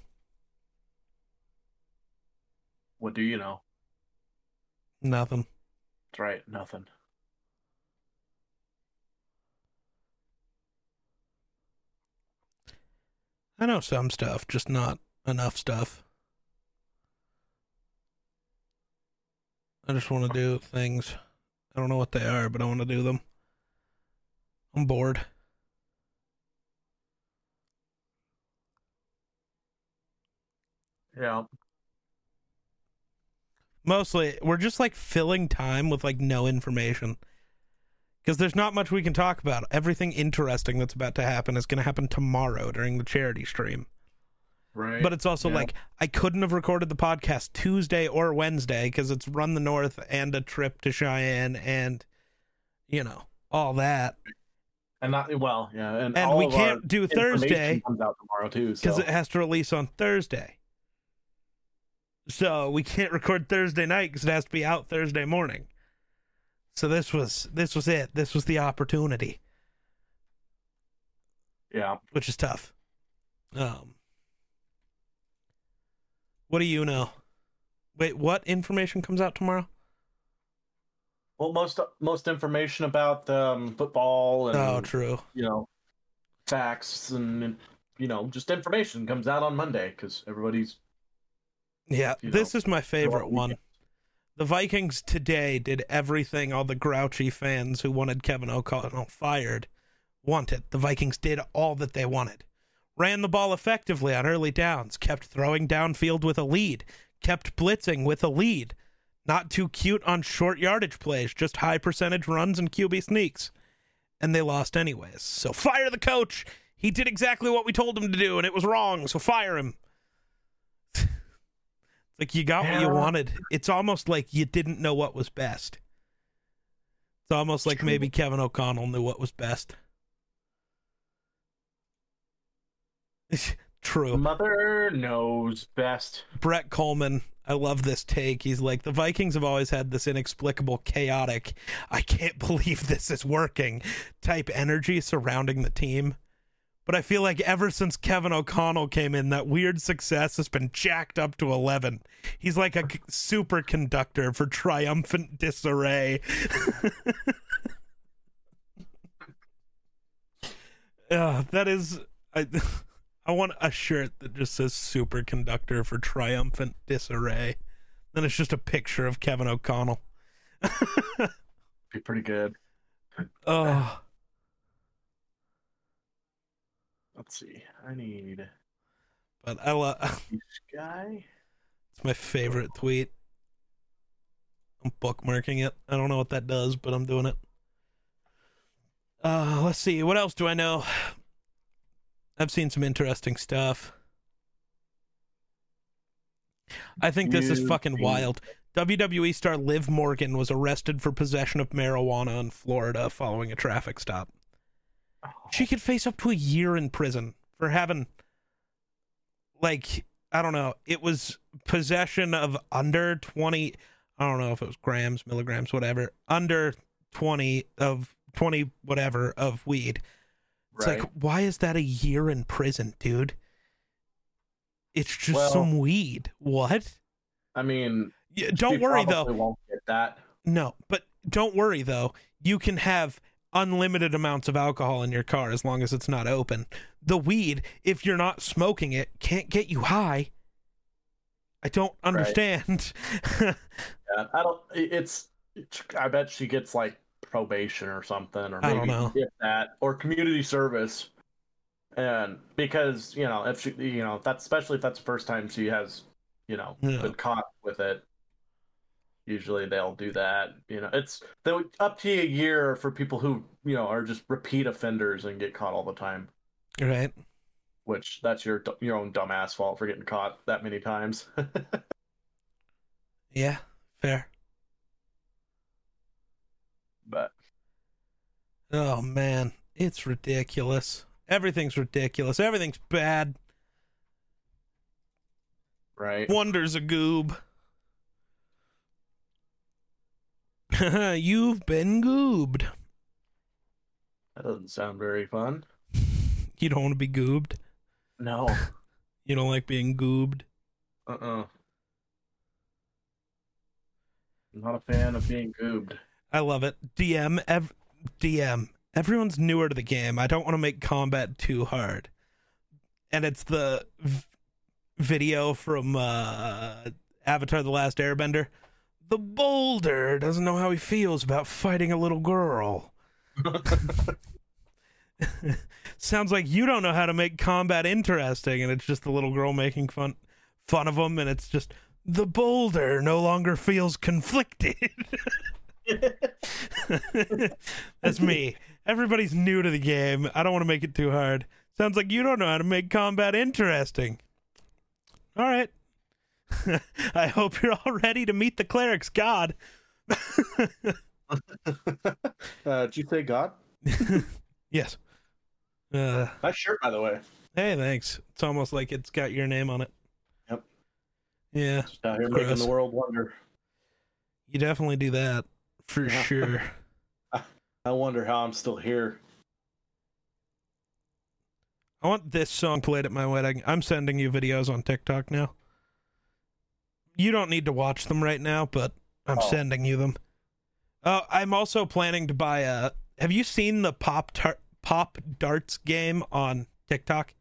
What do you know? Nothing. That's right, nothing. I know some stuff, just not enough stuff. I just want to do things. I don't know what they are, but I want to do them. I'm bored. Yeah. Mostly, we're just like filling time with like no information. Because there's not much we can talk about. Everything interesting that's about to happen is going to happen tomorrow during the charity stream. Right. but it's also Yeah. like I couldn't have recorded the podcast Tuesday or Wednesday because it's Run the North and a trip to Cheyenne and you know all that and not well, yeah, and, and we can't do Thursday comes out tomorrow too. because So. it has to release on Thursday. So we can't record Thursday night because it has to be out Thursday morning. So this was this was it. This was the opportunity, yeah, which is tough. Um, what do you know? Wait, what information comes out tomorrow? well, most most information about um, football and Oh, true. you know facts and you know just information comes out on Monday because everybody's Yeah, this know, is my favorite one. The Vikings today did everything all the grouchy fans who wanted Kevin O'Connell fired wanted. The Vikings did all that they wanted. Ran the ball effectively on early downs, kept throwing downfield with a lead, kept blitzing with a lead. Not too cute on short yardage plays, just high percentage runs and QB sneaks. And they lost anyways. So fire the coach. He did exactly what we told him to do, and it was wrong, so fire him. like you got what you wanted. It's almost like you didn't know what was best. It's almost like maybe Kevin O'Connell knew what was best. True. mother knows best. Brett Coleman, I love this take. He's like, the Vikings have always had this inexplicable, chaotic, I can't believe this is working type energy surrounding the team. But I feel like ever since Kevin O'Connell came in, that weird success has been jacked up to 11. He's like a superconductor for triumphant disarray. uh, that is. I, I want a shirt that just says superconductor for triumphant disarray. Then it's just a picture of Kevin O'Connell. Be pretty good. Oh, Let's see. I need but I love. this guy. It's my favorite tweet. I'm bookmarking it. I don't know what that does, but I'm doing it. Uh, let's see. What else do I know? I've seen some interesting stuff. I think this is fucking wild. WWE star Liv Morgan was arrested for possession of marijuana in Florida following a traffic stop. She could face up to a year in prison for having, like, I don't know, it was possession of under 20, I don't know if it was grams, milligrams, whatever, under 20 of 20 whatever of weed. It's Right. like, why is that a year in prison, dude? It's just Well- some weed. What? I mean, Yeah, don't worry, though. Won't get that. No, but don't worry though. You can have unlimited amounts of alcohol in your car as long as it's not open. The weed, if you're not smoking it, can't get you high. I don't understand. Yeah, I don't. It's. I bet she gets like probation or something, or maybe if that, or community service. And because you know, if she, you know, that's especially if that's the first time she has, you know, Yeah. been caught with it. Usually they'll do that. You know, it's they, up to a year for people who you know are just repeat offenders and get caught all the time. right? Which that's your your own dumbass fault for getting caught that many times. Yeah, fair. But Oh man, it's ridiculous. Everything's ridiculous. Everything's bad. right. Wonder's a goob. You've been goobed. That doesn't sound very fun. You don't want to be goobed. No. You don't like being goobed. Uh-uh. I'm not a fan of being goobed. I love it. DM ev- DM. Everyone's newer to the game. I don't want to make combat too hard. And it's the v- video from uh, Avatar: The Last Airbender. The boulder doesn't know how he feels about fighting a little girl. Sounds like you don't know how to make combat interesting, and it's just the little girl making fun fun of him, and it's just the boulder no longer feels conflicted. That's me. Everybody's new to the game. I don't want to make it too hard. Sounds like you don't know how to make combat interesting. All right. I hope you're all ready to meet the cleric's god. Uh, did you say God? yes. Uh, Nice shirt, by the way. hey, thanks. It's almost like it's got your name on it. Yep. Yeah, Just out here making the world wonder. you definitely do that for Yeah. sure. I wonder how I'm still here. I want this song played at my wedding. I'm sending you videos on TikTok now. You don't need to watch them right now, but I'm Oh. sending you them. Uh, I'm also planning to buy a. Have you seen the pop tar- pop darts game on TikTok?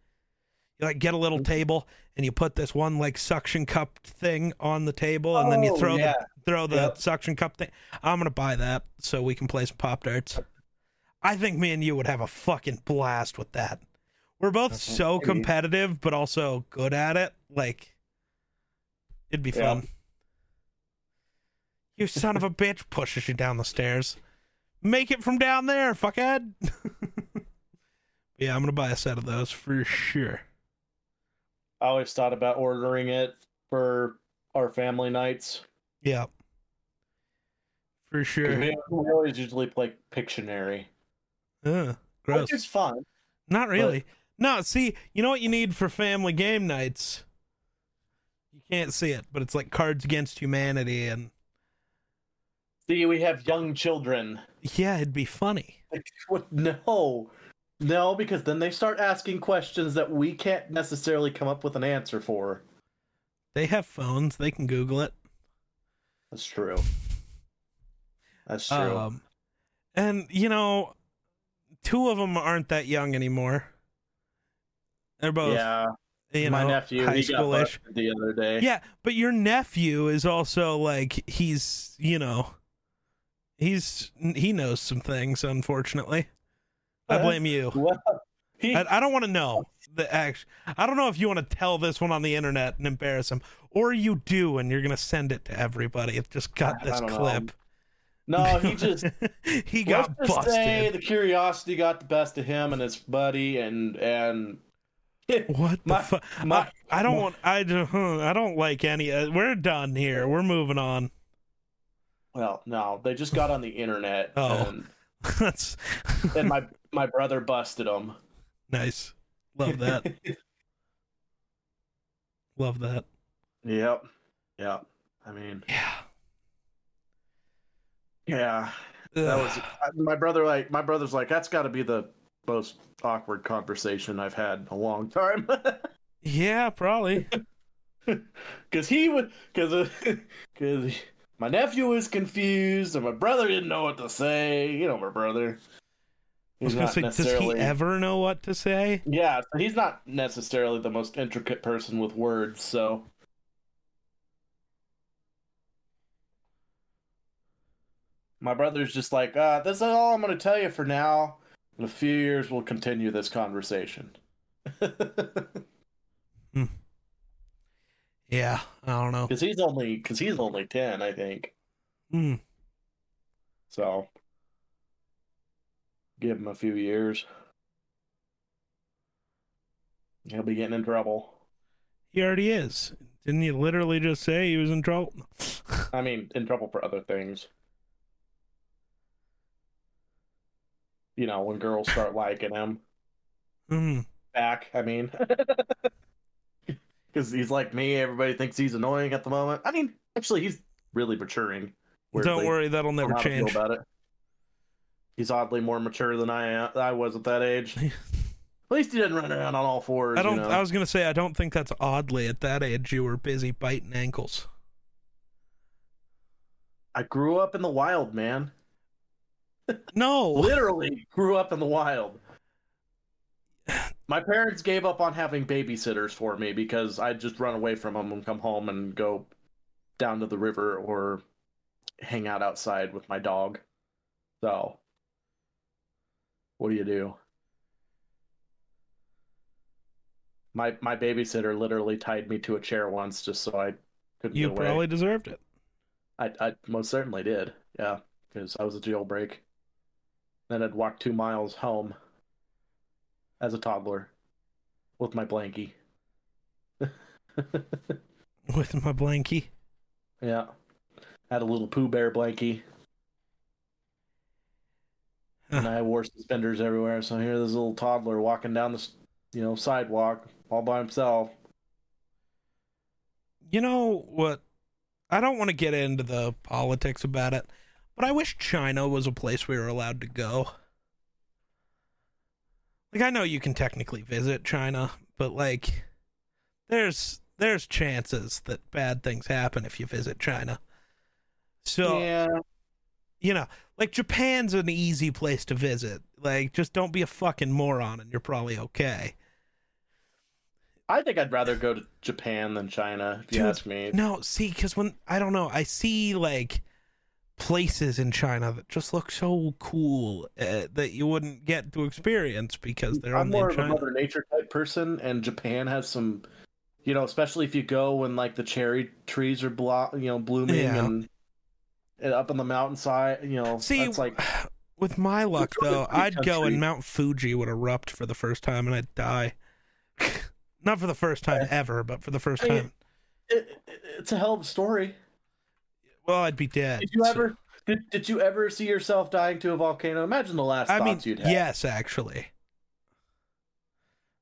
You like get a little table and you put this one like suction cup thing on the table, and then you Oh, throw yeah. the throw the Yep. suction cup thing. I'm gonna buy that so we can play some pop darts. I think me and you would have a fucking blast with that. We're both Mhm, so competitive, but also good at it. Like, it'd be Yeah. fun. You son of a bitch pushes you down the stairs. Make it from down there, fuckhead. yeah, I'm gonna buy a set of those for sure. I always thought about ordering it for our family nights. Yeah, For sure. We, we always usually play Pictionary, Uh, gross. which is fun. Not really. No, see, you know what you need for family game nights? You can't see it, but it's like Cards Against Humanity, and See, we have young children. yeah, it'd be funny. Like. No, no, because then they start asking questions that we can't necessarily come up with an answer for. They have phones; they can Google it. That's true. That's true. Um, and you know, two of them aren't that young anymore. They're both, yeah, you my know, nephew high he got schoolish. the other day. Yeah, but your nephew is also like he's, you know, he's he knows some things. Unfortunately, I blame you. Well, he, I, I don't want to know the act. I don't know if you want to tell this one on the internet and embarrass him, or you do and you're gonna send it to everybody. It just got this don't know. clip. no, he just he got just say busted. the curiosity got the best of him and his buddy, and and What the my- fuck? I, I don't my- want. I don't. I don't like any. Uh, we're done here. We're moving on. well, no, they just got on the internet. Oh. and, That's and my my brother busted him. nice. Love that. Love that. yep, yep. I mean, Yeah. yeah, that was my brother. Like my brother's like that's got to be the most awkward conversation I've had in a long time. Yeah, probably. Because he would, because because uh, my nephew was confused and my brother didn't know what to say. You know, my brother. I was He's gonna not say, does he ever know what to say? Yeah, so he's not necessarily the most intricate person with words. So my brother's just like, uh, "This is all I'm going to tell you for now. In a few years, we'll continue this conversation." Yeah, I don't know. Because he's only because he's only ten, I think. Hmm. So give him a few years. He'll be getting in trouble. He already is. Didn't he literally just say he was in trouble? I mean, in trouble for other things. You know, when girls start liking him Hmm. back, I mean. Because he's like me, everybody thinks he's annoying at the moment. I mean, actually, he's really maturing. Don't worry, that'll never change. about it. He's oddly more mature than I am, I was at that age. At least he didn't run around on all fours. I don't. You know? I was gonna say I don't think that's oddly at that age you were busy biting ankles. I grew up in the wild, man. No, Literally grew up in the wild. My parents gave up on having babysitters for me because I'd just run away from them and come home and go down to the river or hang out outside with my dog. So, what do you do? My my babysitter literally tied me to a chair once just so I couldn't you probably deserved it. I, I most certainly did. Yeah, because I was a jailbreak. Then I'd walk two miles home as a toddler with my blankie. with my blankie. Yeah. Had a little Pooh Bear blankie. And I wore suspenders everywhere. So here, this little toddler walking down the, you know, sidewalk all by himself. You know what? I don't want to get into the politics about it, but I wish China was a place we were allowed to go. Like I know you can technically visit China, but like there's there's chances that bad things happen if you visit China. So yeah, you know, like Japan's an easy place to visit. Like just don't be a fucking moron and you're probably okay. I think I'd rather go to Japan than China, if you ask me. No, see, because when I don't know, I see like places in China that just look so cool uh, that you wouldn't get to experience because they're I'm more of a Mother Nature type person, and Japan has some, you know, especially if you go when like the cherry trees are blo- you know, blooming Yeah. and, and up on the mountainside. You know, See, that's like with my luck though, I'd go and Mount Fuji would erupt for the first time and I'd die. Not for the first time ever, but for the first I mean, time. it, it- it's a hell of a story. Well, I'd be dead. Did you so- ever did, did you ever see yourself dying to a volcano? Imagine the last I thoughts mean, you'd have. yes, actually.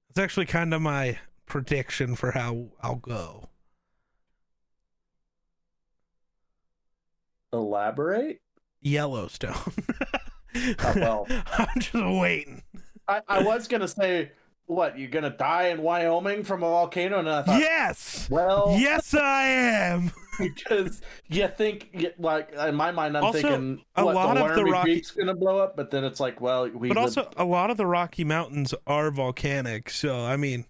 It's actually kind of my prediction for how I'll go. Elaborate. Yellowstone. Oh, well. I'm just waiting. I, I was gonna say, what you're gonna die in Wyoming from a volcano, and I thought, Yes. well, Yes, I am. because you think like in my mind i'm Also, thinking a what, lot the of the Rocky- Creek's gonna blow up but then it's like well we But also, a lot of the Rocky Mountains are volcanic, so I mean,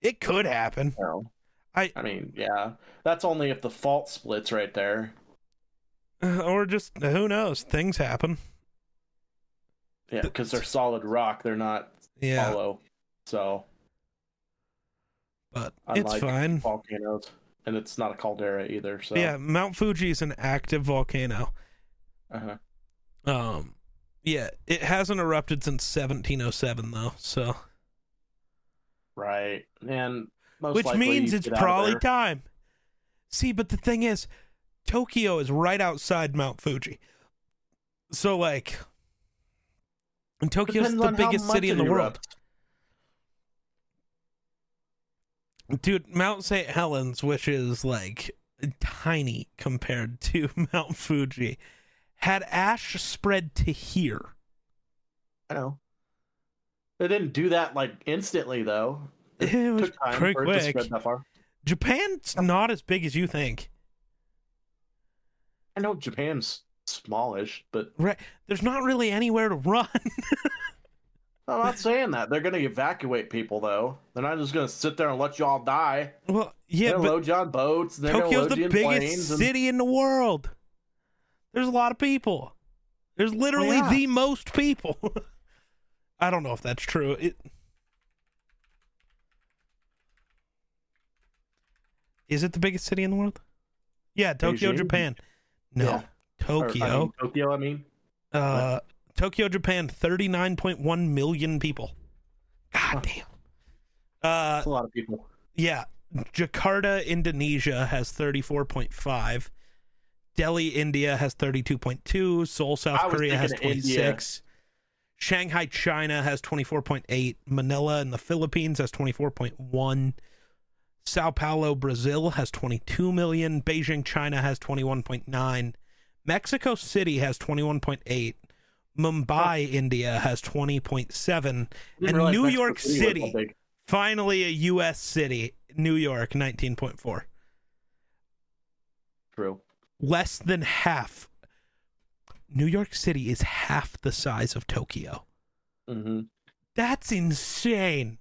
it could happen. no. I- i mean yeah that's only if the fault splits right there Or just who knows? Things happen. yeah because they're solid rock they're not Yeah, hollow so but it's fine. volcanoes and it's not a caldera either so Yeah, Mount Fuji is an active volcano. uh-huh. Um, yeah, it hasn't erupted since 1707 though, so right and most which means it's get out of probably time. See, but the thing is, Tokyo is right outside Mount Fuji, so like, and Tokyo's Depends the biggest city in the world. erupts. Dude, Mount St. Helens, which is like tiny compared to Mount Fuji, had ash spread to here. i know they didn't do that like instantly though It it was took time pretty for it to quick. spread that far Japan's not as big as you think. I know Japan's smallish, but Right. There's not really anywhere to run. I'm not saying that. They're going to evacuate people, though. They're not just going to sit there and let you all die. well, They're yeah, going but load you on boats. They're Tokyo's the biggest. And... city in the world. There's a lot of people. There's literally yeah. the most people. I don't know if that's true. It Is it the biggest city in the world? Yeah, Tokyo, Beijing? Japan. No, Yeah. Or, Tokyo. I mean, Tokyo, I mean. uh, Tokyo, Japan, 39.1 million people. God damn. Uh, That's a lot of people. yeah. Jakarta, Indonesia has 34.5. Delhi, India has 32.2. Seoul, South Korea has thinking 26. Shanghai, China has 24.8. Manila in the Philippines has 24.1. Sao Paulo, Brazil has 22 million. Beijing, China has 21.9. Mexico City has 21.8. Mumbai, India has 20.7. And New York City was so City. big. Finally, a U.S. city, New York, 19.4. True. Less than half. New York City is half the size of Tokyo. hmm That's insane.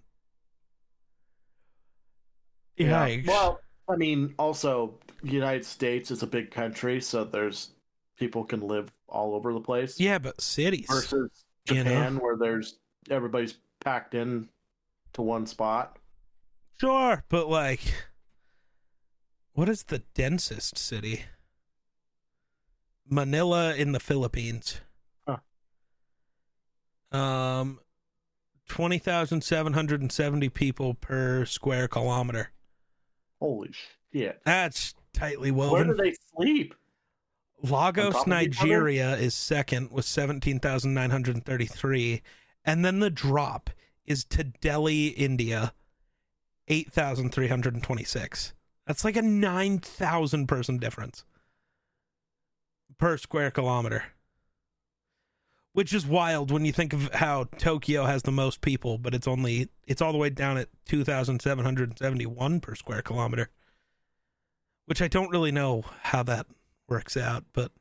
Yeah. Well, I mean, also, United States is a big country, so there's people can live all over the place. yeah, but cities. Versus you know? Japan, where there's everybody's packed in to one spot. Sure, but like, what is the densest city? Manila in the Philippines. Huh. Um, twenty thousand seven hundred and seventy people per square kilometer. Holy shit! That's tightly woven. Where do they sleep? Lagos, top of each other? Nigeria is second with 17,933. And then the drop is to Delhi, India, 8,326. That's like a 9,000 person difference per square kilometer. Which is wild when you think of how Tokyo has the most people, but it's only it's all the way down at 2,771 per square kilometer. Which I don't really know how that works out, but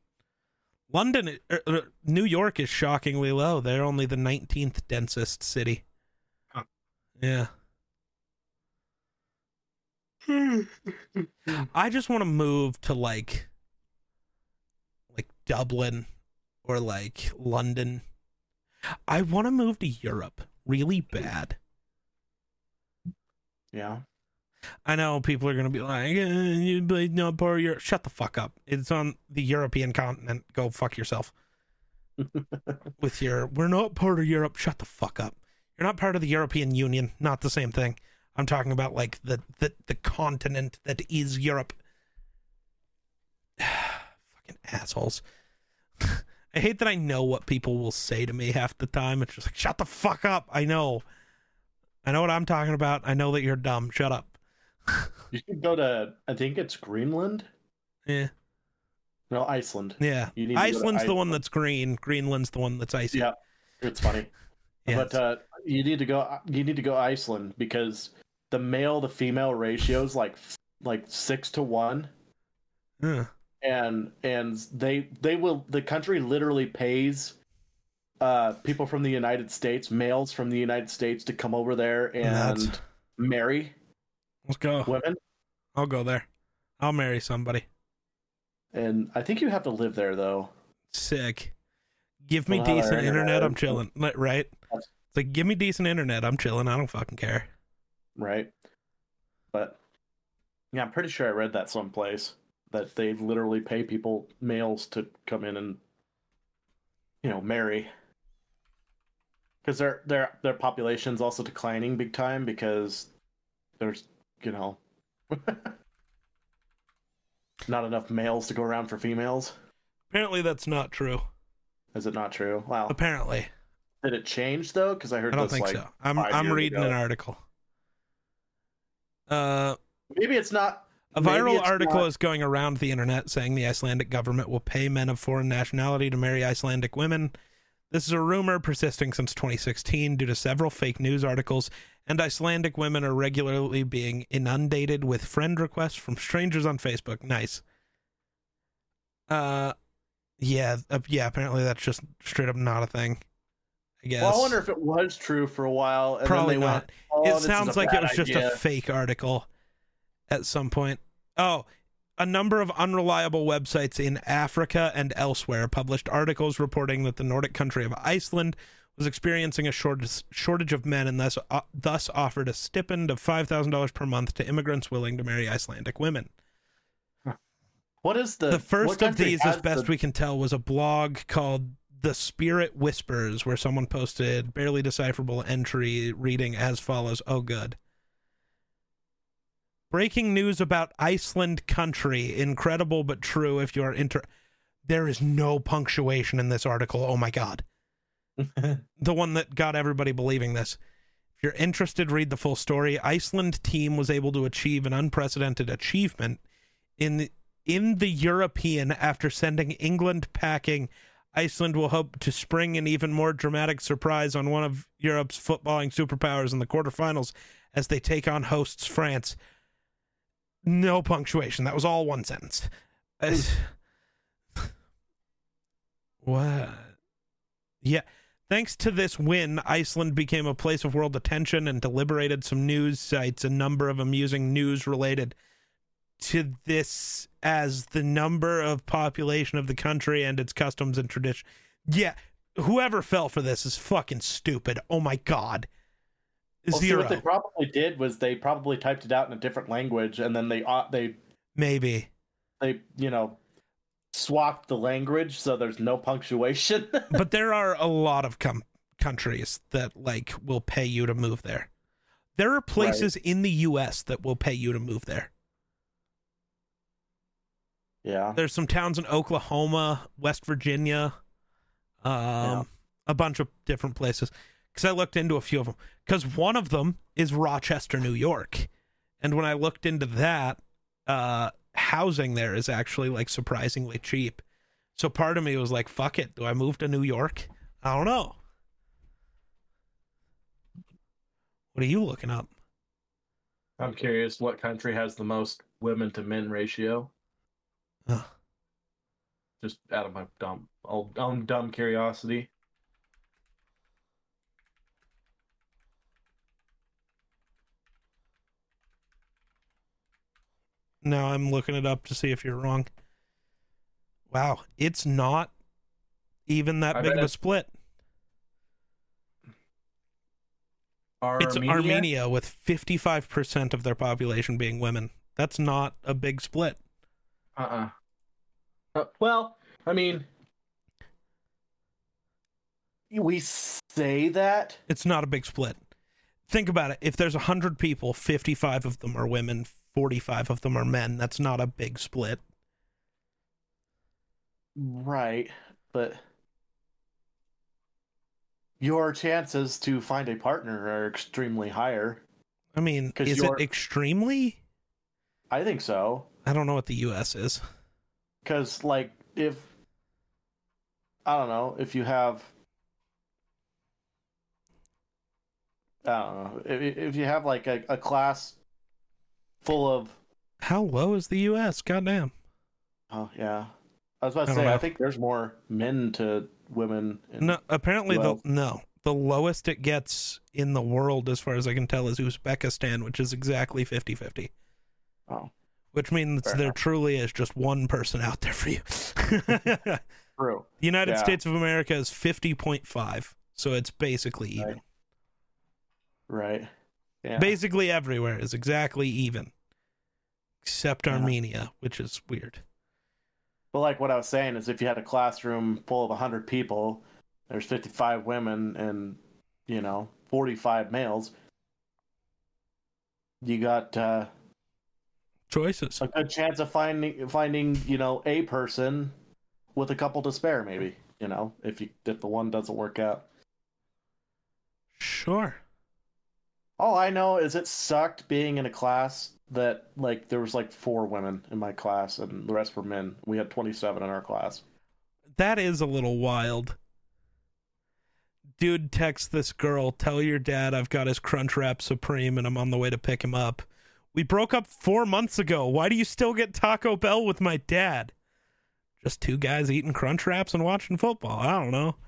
London, er, er, New York is shockingly low. They're only the 19th densest city. Huh. Yeah. I just want to move to like like Dublin or like London. I want to move to Europe really bad. Yeah. I know people are going to be like, eh, you but not part of Europe. Shut the fuck up. It's on the European continent. Go fuck yourself. With your, we're not part of Europe. Shut the fuck up. You're not part of the European Union. Not the same thing. I'm talking about like the the, the continent that is Europe. Fucking assholes. I hate that I know what people will say to me half the time. It's just like, shut the fuck up. I know. I know what I'm talking about. I know that you're dumb. Shut up. You should go to. I think it's Greenland. Yeah. No, Iceland. Yeah. You need to go Iceland's the one that's green. Greenland's the one that's icy. Yeah, it's funny. Yeah, but uh, you need to go. You need to go Iceland because the male to female ratio is like like six to one, yeah. and and they they will the country literally pays uh people from the United States, males from the United States, to come over there and marry Let's go. women. I'll go there. I'll marry somebody. And I think you have to live there though. Sick. Give me Well, decent internet. internet. I'm chilling. Right? It's like, give me decent internet. I'm chilling. I don't fucking care. right? But yeah, I'm pretty sure I read that someplace that they literally pay people males to come in and you know marry because their their their population's also declining big time because there's you know not enough males to go around for females. Apparently, that's not true. Is it not true? Wow. Apparently. Did it change though? Because I heard I don't this think like so. I'm I'm reading ago. an article. Uh, maybe it's not. a viral article not- is going around the internet saying the Icelandic government will pay men of foreign nationality to marry Icelandic women. This is a rumor persisting since 2016 due to several fake news articles, and Icelandic women are regularly being inundated with friend requests from strangers on Facebook. Nice. Uh, yeah, uh, yeah. Apparently, that's just straight up not a thing. I guess. Well, I wonder if it was true for a while. And Probably then they not. Went, oh, it sounds like it was just a fake article at some point. Oh, a number of unreliable websites in Africa and elsewhere published articles reporting that the Nordic country of Iceland was experiencing a shortage, of men and thus uh, thus offered a stipend of $5,000 per month to immigrants willing to marry Icelandic women. What is the The first of these, as best the- we can tell, was a blog called The Spirit Whispers, where someone posted barely decipherable entry reading as follows Oh, good. Breaking news about Iceland country. Incredible but true if you are inter. There is no punctuation in this article. Oh my God. the one that got everybody believing this. If you're interested, read the full story. Iceland team was able to achieve an unprecedented achievement in the, in the European after sending England packing. Iceland will hope to spring an even more dramatic surprise on one of Europe's footballing superpowers in the quarterfinals as they take on hosts France. No punctuation. That was all one sentence. What? Yeah. Thanks to this win, Iceland became a place of world attention and deliberated some news sites a number of amusing news related to this as the number of population of the country and its customs and tradition. Yeah, whoever fell for this is fucking stupid. Oh my god. Well, see, what they probably did was they probably typed it out in a different language, and then they uh, they Maybe. they you know swapped the language so there's no punctuation. but there are a lot of com- countries that like will pay you to move there. There are places in the US that will pay you to move there. Yeah. There's some towns in Oklahoma, West Virginia, um, Yeah. a bunch of different places. Because I looked into a few of them. Because one of them is Rochester, New York, and when I looked into that, uh, housing there is actually like surprisingly cheap. So part of me was like, "Fuck it, do I move to New York?" I don't know. What are you looking up? I'm curious what country has the most women to men ratio. Ugh. Just out of my dumb, old, dumb curiosity. Now I'm looking it up to see if you're wrong. Wow, it's not even that I big of a split. Armenia? It's Armenia with 55% of their population being women. That's not a big split. Uh-uh. Uh, well, I mean, we say that. It's not a big split. Think about it. If there's 100 people, 55 of them are women, 45 of them are men. That's not a big split. Right, but your chances to find a partner are extremely higher. I mean, is it extremely? I think so. I don't know what the US is. Because, like, if I don't know, if you have, I don't know, if, if you have like a, a class full of, How low is the US? Goddamn. oh yeah, I was about to I say, I think there's more men to women. In, No, apparently the no. The lowest it gets in the world as far as I can tell is Uzbekistan, which is exactly 50-50. Oh, Which means Fair there enough. truly is just one person out there for you. True. the. United Yeah. States of America is 50.5, so it's basically even. Right. Yeah. Basically everywhere is exactly even. Except Yeah. Armenia, which is weird. But like what I was saying is, if you had a classroom full of 100 people, there's 55 women and you know 45 males. You got uh, Choices. a good chance of finding finding you know a person with a couple to spare, maybe you know if you if the one doesn't work out. Sure. All I know is it sucked being in a class that like there was like four women in my class and the rest were men. We had 27 in our class. That is a little wild. Dude text this girl, tell your dad I've got his Crunchwrap Supreme and I'm on the way to pick him up. We broke up four months ago. Why do you still get Taco Bell with my dad? Just two guys eating Crunchwraps and watching football. I don't know.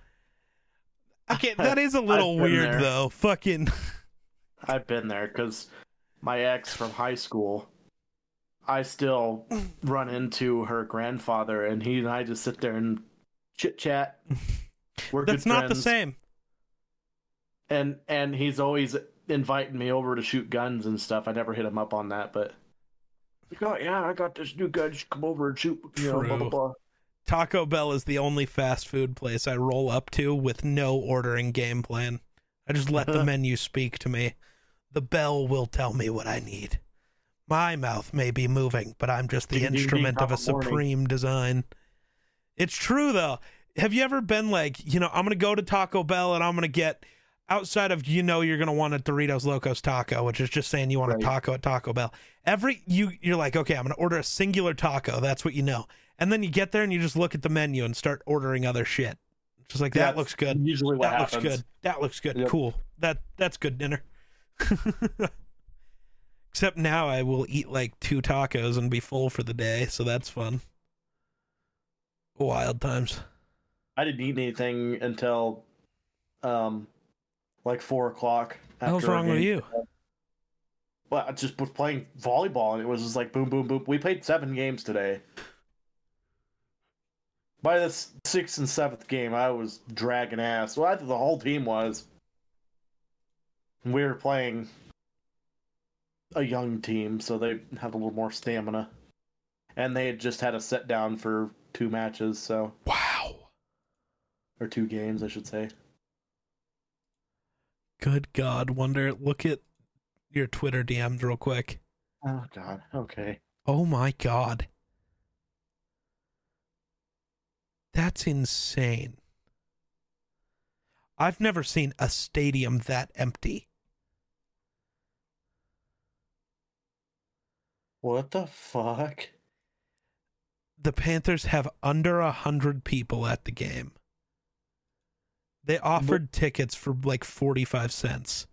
Okay, that is a little weird there. though. Fucking I've been there because my ex from high school, I still run into her grandfather, and he and I just sit there and chit chat. We're that's good not the same. And and he's always inviting me over to shoot guns and stuff. I never hit him up on that, but like, oh yeah, I got this new gun. Just come over and shoot. You know, blah blah True. blah. Taco Bell is the only fast food place I roll up to with no ordering game plan. I just let the menu speak to me. The bell will tell me what I need. My mouth may be moving, but I'm just the instrument of a supreme design. It's true though. Have you ever been like, you know, I'm gonna go to Taco Bell and I'm gonna get outside of you know you're gonna want a Doritos Locos taco, which is just saying you want Right. a taco at Taco Bell. Every you you're like, okay, I'm gonna order a singular taco. That's what you know. And then you get there and you just look at the menu and start ordering other shit. Just like that That's looks good. Usually, what That happens. looks good. That looks good. Yep. Cool. That that's good dinner. Except now I will eat like two tacos and be full for the day, so that's fun. Wild times. I didn't eat anything until, um, like four o'clock. After our wrong with you? Well, I just was playing volleyball and it was just like boom, boom, boom. We played seven games today. By the sixth and seventh game, I was dragging ass. Well, I think the whole team was. We were playing a young team, so they had a little more stamina. And they had just had a set down for two matches, so. Wow. Or two games, I should say. Good God. Wonder. Look at your Twitter DMs real quick. Oh, God. Okay. Oh my God. That's insane. I've never seen a stadium that empty. What the fuck? The Panthers have under a hundred people at the game. They offered tickets for like 45 cents.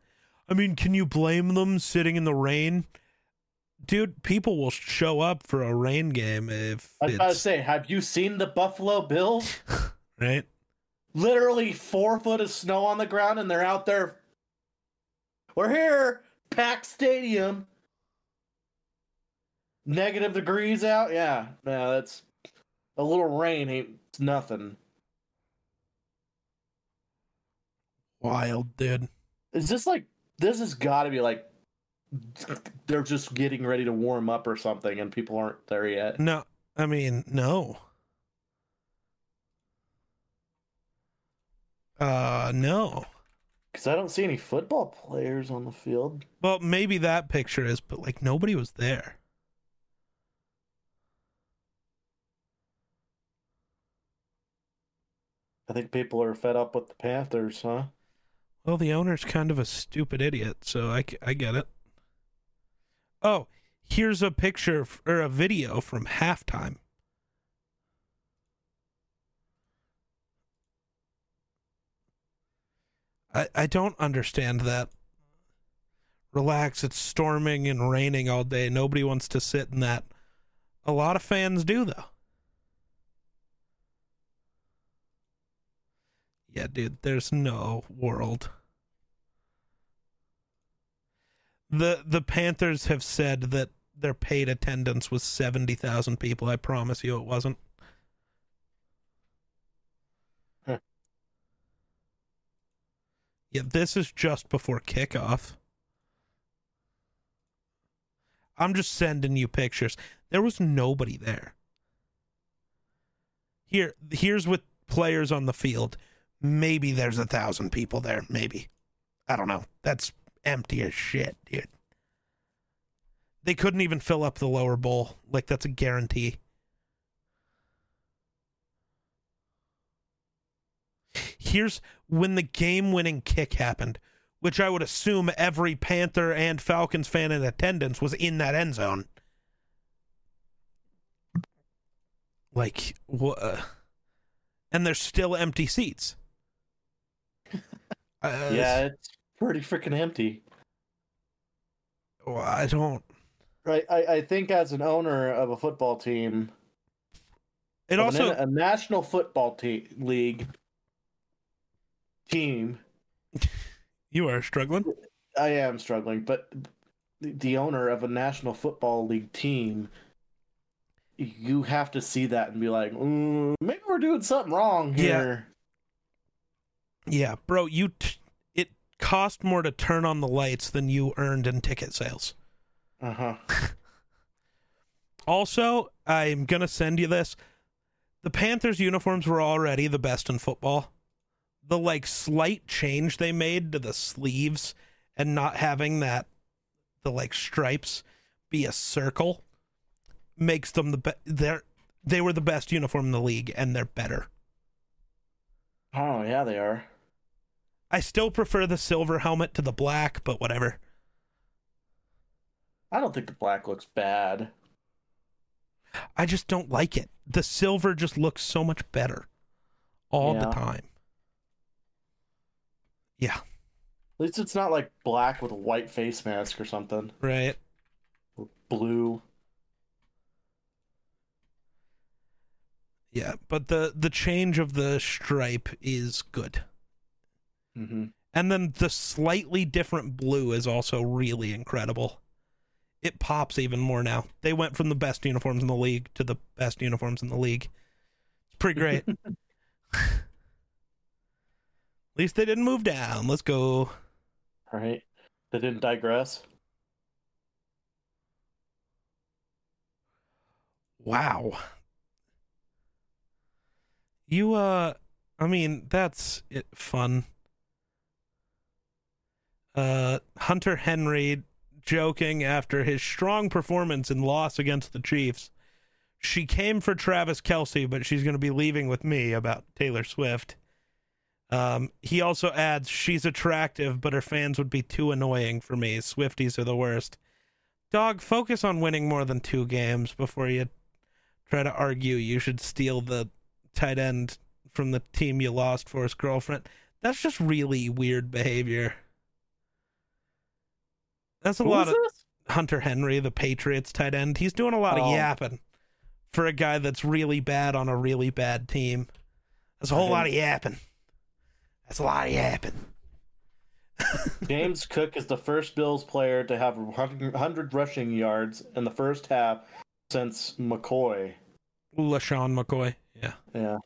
I mean, can you blame them sitting in the rain? Dude, people will show up for a rain game if I was about to say, have you seen the Buffalo Bills? right. Literally four foot of snow on the ground, and they're out there. We're here, packed stadium. Negative degrees out. Yeah, yeah, that's a little rain ain't nothing. Wild, dude. Is this like this has got to be like they're just getting ready to warm up or something, and people aren't there yet? No, I mean, no. Uh, no. Because I don't see any football players on the field. Well, maybe that picture is, but like nobody was there. I think people are fed up with the Panthers, huh? Well, the owner's kind of a stupid idiot, so I, I get it. Oh, here's a picture or a video from halftime. I, I don't understand that. Relax, it's storming and raining all day. Nobody wants to sit in that. A lot of fans do, though. Yeah, dude, there's no world. The the Panthers have said that their paid attendance was 70,000 people. I promise you it wasn't. Huh. Yeah, this is just before kickoff. I'm just sending you pictures. There was nobody there. Here, here's with players on the field. Maybe there's a thousand people there. Maybe. I don't know. That's empty as shit, dude. They couldn't even fill up the lower bowl. Like, that's a guarantee. Here's when the game winning kick happened, which I would assume every Panther and Falcons fan in attendance was in that end zone. Like, what? And there's still empty seats. Uh, yeah, it's pretty freaking empty. well, I don't. Right. I, I think as an owner of a football team, It also a national football te- league team, you are struggling. I am struggling, but the- the owner of a national football league team, you have to see that and be like, mm, maybe we're doing something wrong Yeah. here. Yeah, bro, you t- it cost more to turn on the lights than you earned in ticket sales. Uh huh. Also, I'm going to send you this. The Panthers uniforms were already the best in football. The like slight change they made to the sleeves and not having that the like stripes be a circle makes them the best they're they were the best uniform in the league and they're better. Oh yeah, they are. I still prefer the silver helmet to the black, but whatever. I don't think the black looks bad. I just don't like it. The silver just looks so much better all the time. Yeah, At least it's not like black with a white face mask or something. right. Or blue. Yeah, but the the change of the stripe is good. Mm-hmm. And then the slightly different blue is also really incredible. It pops even more now. They went from the best uniforms in the league to the best uniforms in the league. It's pretty great. At least they didn't move down. Let's go. All right. They didn't digress. Wow. You uh I mean, that's it fun. Uh Hunter Henry joking after his strong performance in loss against the Chiefs. she came for Travis Kelce, but she's going to be leaving with me about Taylor Swift. Um, he also adds, she's attractive, but her fans would be too annoying for me. Swifties are the worst. Dog, focus on winning more than two games before you try to argue you should steal the tight end from the team you lost for his girlfriend. That's just really weird behavior. That's a Who lot of this? Hunter Henry, the Patriots tight end. He's doing a lot of Oh. yapping for a guy that's really bad on a really bad team. That's a whole lot of yapping. That's a lot of yapping. James Cook is the first Bills player to have 100 rushing yards in the first half since McCoy. LeSean McCoy. Yeah. Yeah.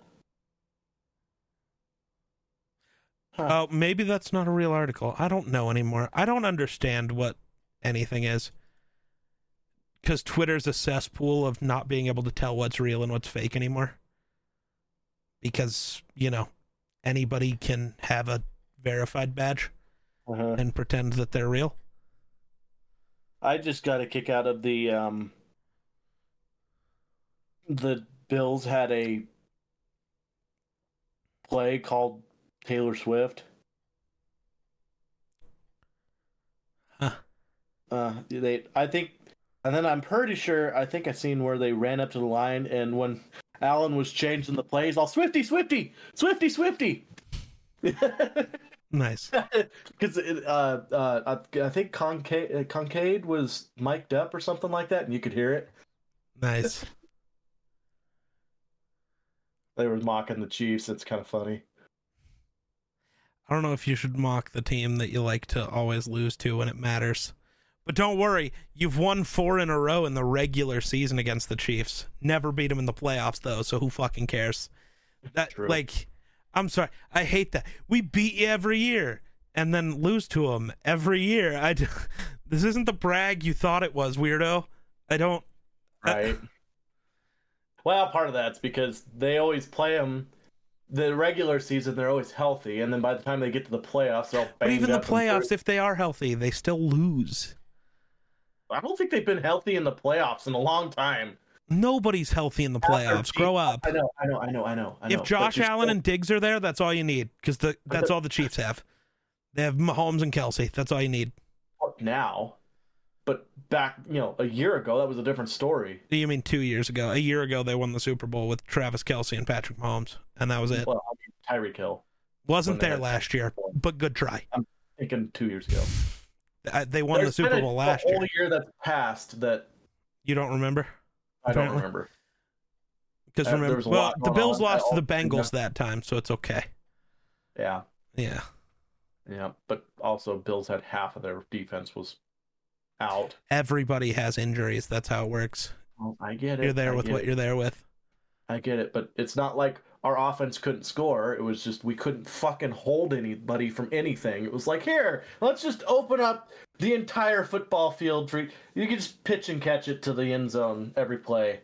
Oh, maybe that's not a real article. I don't know anymore. I don't understand what anything is. Because Twitter's a cesspool of not being able to tell what's real and what's fake anymore. Because, you know, anybody can have a verified badge Uh-huh. and pretend that they're real. I just got a kick out of the um the Bills had a play called Taylor Swift. Huh. Uh they I think and then I'm pretty sure I think I seen where they ran up to the line and when Allen was changing the plays, all Swifty, Swifty, Swifty, Swifty. Nice. Because uh, uh, I, I think Kincaid, Kincaid was mic'd up or something like that, and you could hear it. Nice. They were mocking the Chiefs. It's kind of funny. I don't know if you should mock the team that you like to always lose to when it matters. But don't worry, you've won four in a row in the regular season against the Chiefs. Never beat them in the playoffs though, so who fucking cares? That True. like I'm sorry, I hate that. We beat you every year and then lose to them every year. I this isn't the brag you thought it was, weirdo. I don't Right. well, part of that's because they always play them. The regular season, they're always healthy, and then by the time they get to the playoffs, they're all But even the playoffs, if they are healthy, they still lose. I don't think they've been healthy in the playoffs in a long time. Nobody's healthy in the playoffs. Grow up. I know, I know, I know, I know. I know If Josh Allen still- and Diggs are there, that's all you need because the that's all the Chiefs have. They have Mahomes and Kelce. That's all you need. now, but back, you know, a year ago, that was a different story. You mean two years ago? A year ago, they won the Super Bowl with Travis Kelce and Patrick Mahomes, and that was it. Well, I mean, Tyreek Hill. Wasn't there last year, but good try. I'm thinking two years ago. Uh, They won the Super been a- Bowl last a whole year. year that's passed that You don't remember? I don't remember. Because Uh, remember, well, the Bills on. lost to the Bengals that time, so it's okay. Yeah, Yeah, yeah, but also Bills had half of their defense was out. everybody has injuries. That's how it works. Well, I get it. You're there I with what it. you're there with. I get it, but it's not like our offense couldn't score. It was just we couldn't fucking hold anybody from anything. It was like, here, let's just open up the entire football field for you can just pitch and catch it to the end zone every play.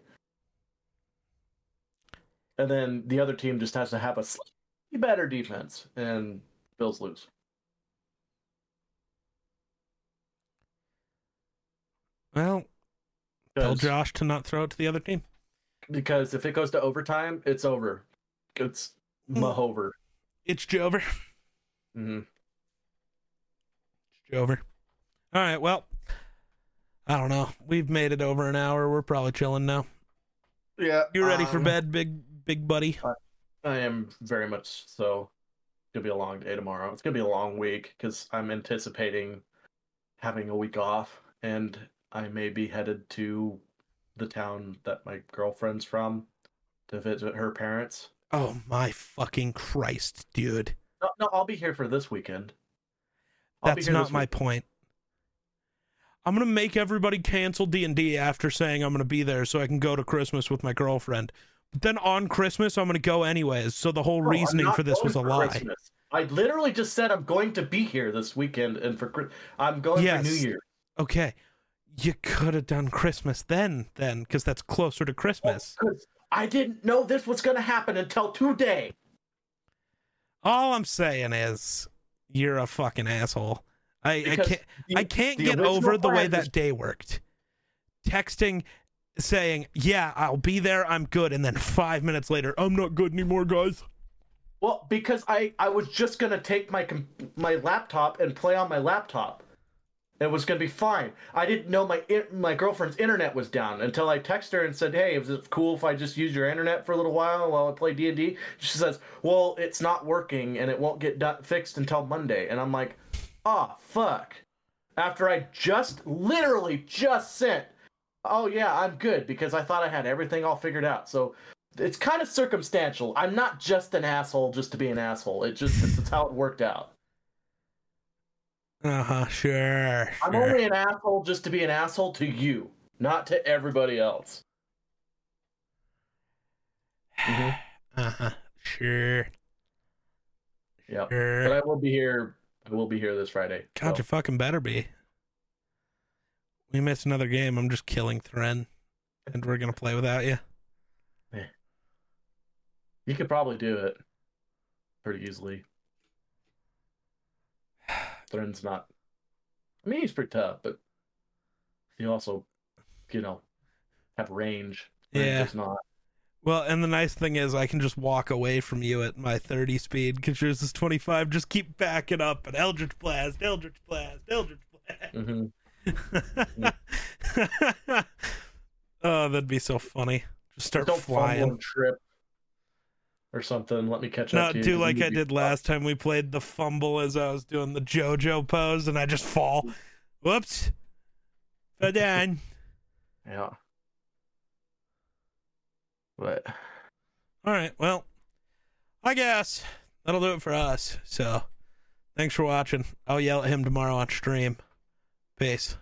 And then the other team just has to have a slightly better defense and Bills lose. Well, tell Josh to not throw it to the other team. because if it goes to overtime, it's over. It's Hmm. over. It's Jover. hmm It's Jover. All right. Well, I don't know. We've made it over an hour. We're probably chilling now. Yeah. You ready for um, bed, big big buddy? I am very much so. It's gonna be a long day tomorrow. It's gonna be a long week because I'm anticipating having a week off, and I may be headed to the town that my girlfriend's from to visit her parents. Oh my fucking Christ, dude. No, no, I'll be here for this weekend. I'll That's not my week- point. I'm gonna make everybody cancel D and D after saying I'm gonna be there so I can go to Christmas with my girlfriend. But then on Christmas I'm gonna go anyways. So the whole No, reasoning for this was a lie. Christmas. I literally just said I'm going to be here this weekend, and for I'm going Yes. for New Year. Okay, you could have done Christmas then, then, because that's closer to Christmas. Oh, because I didn't know this was going to happen until today. All I'm saying is you're a fucking asshole. I, I can't the- I can't get over the way was- that day worked. Texting saying, "Yeah, I'll be there. I'm good," and then five minutes later, I'm not good anymore, guys. Well, because I I was just gonna take my my laptop and play on my laptop. It was gonna be fine. I didn't know my my girlfriend's internet was down until I texted her and said, "Hey, is it cool if I just use your internet for a little while while I play D and D?" She says, "Well, it's not working and it won't get done- fixed until Monday." And I'm like, "Ah, fuck." After I just literally just sent, "Oh yeah, I'm good," because I thought I had everything all figured out. So it's kind of circumstantial. I'm not just an asshole just to be an asshole. It just it's, it's how it worked out. Uh huh. Sure. I'm sure. only an asshole just to be an asshole to you, not to everybody else. Mhm. Uh huh. Sure. Yep. Sure. But I will be here. I will be here this Friday. God, so- you fucking better be. We missed another game. I'm just killing Thren, and we're gonna play without you. Yeah. You could probably do it pretty easily. Thren's not. I mean, he's pretty tough, but he also, you know, have range. Thren Yeah. not. Well, and the nice thing is, I can just walk away from you at my 30 speed because yours is 25. Just keep backing up and Eldritch Blast, Eldritch Blast, Eldritch Blast. Mm-hmm. oh, that'd be so funny. Just start Don't flying. trip or something. Let me catch No, up to do like I did last time we played the fumble as I was doing the JoJo pose and I just fall. Whoops. Fell down. Yeah. But All right. Well, I guess that'll do it for us. So thanks for watching. I'll yell at him tomorrow on stream. Peace.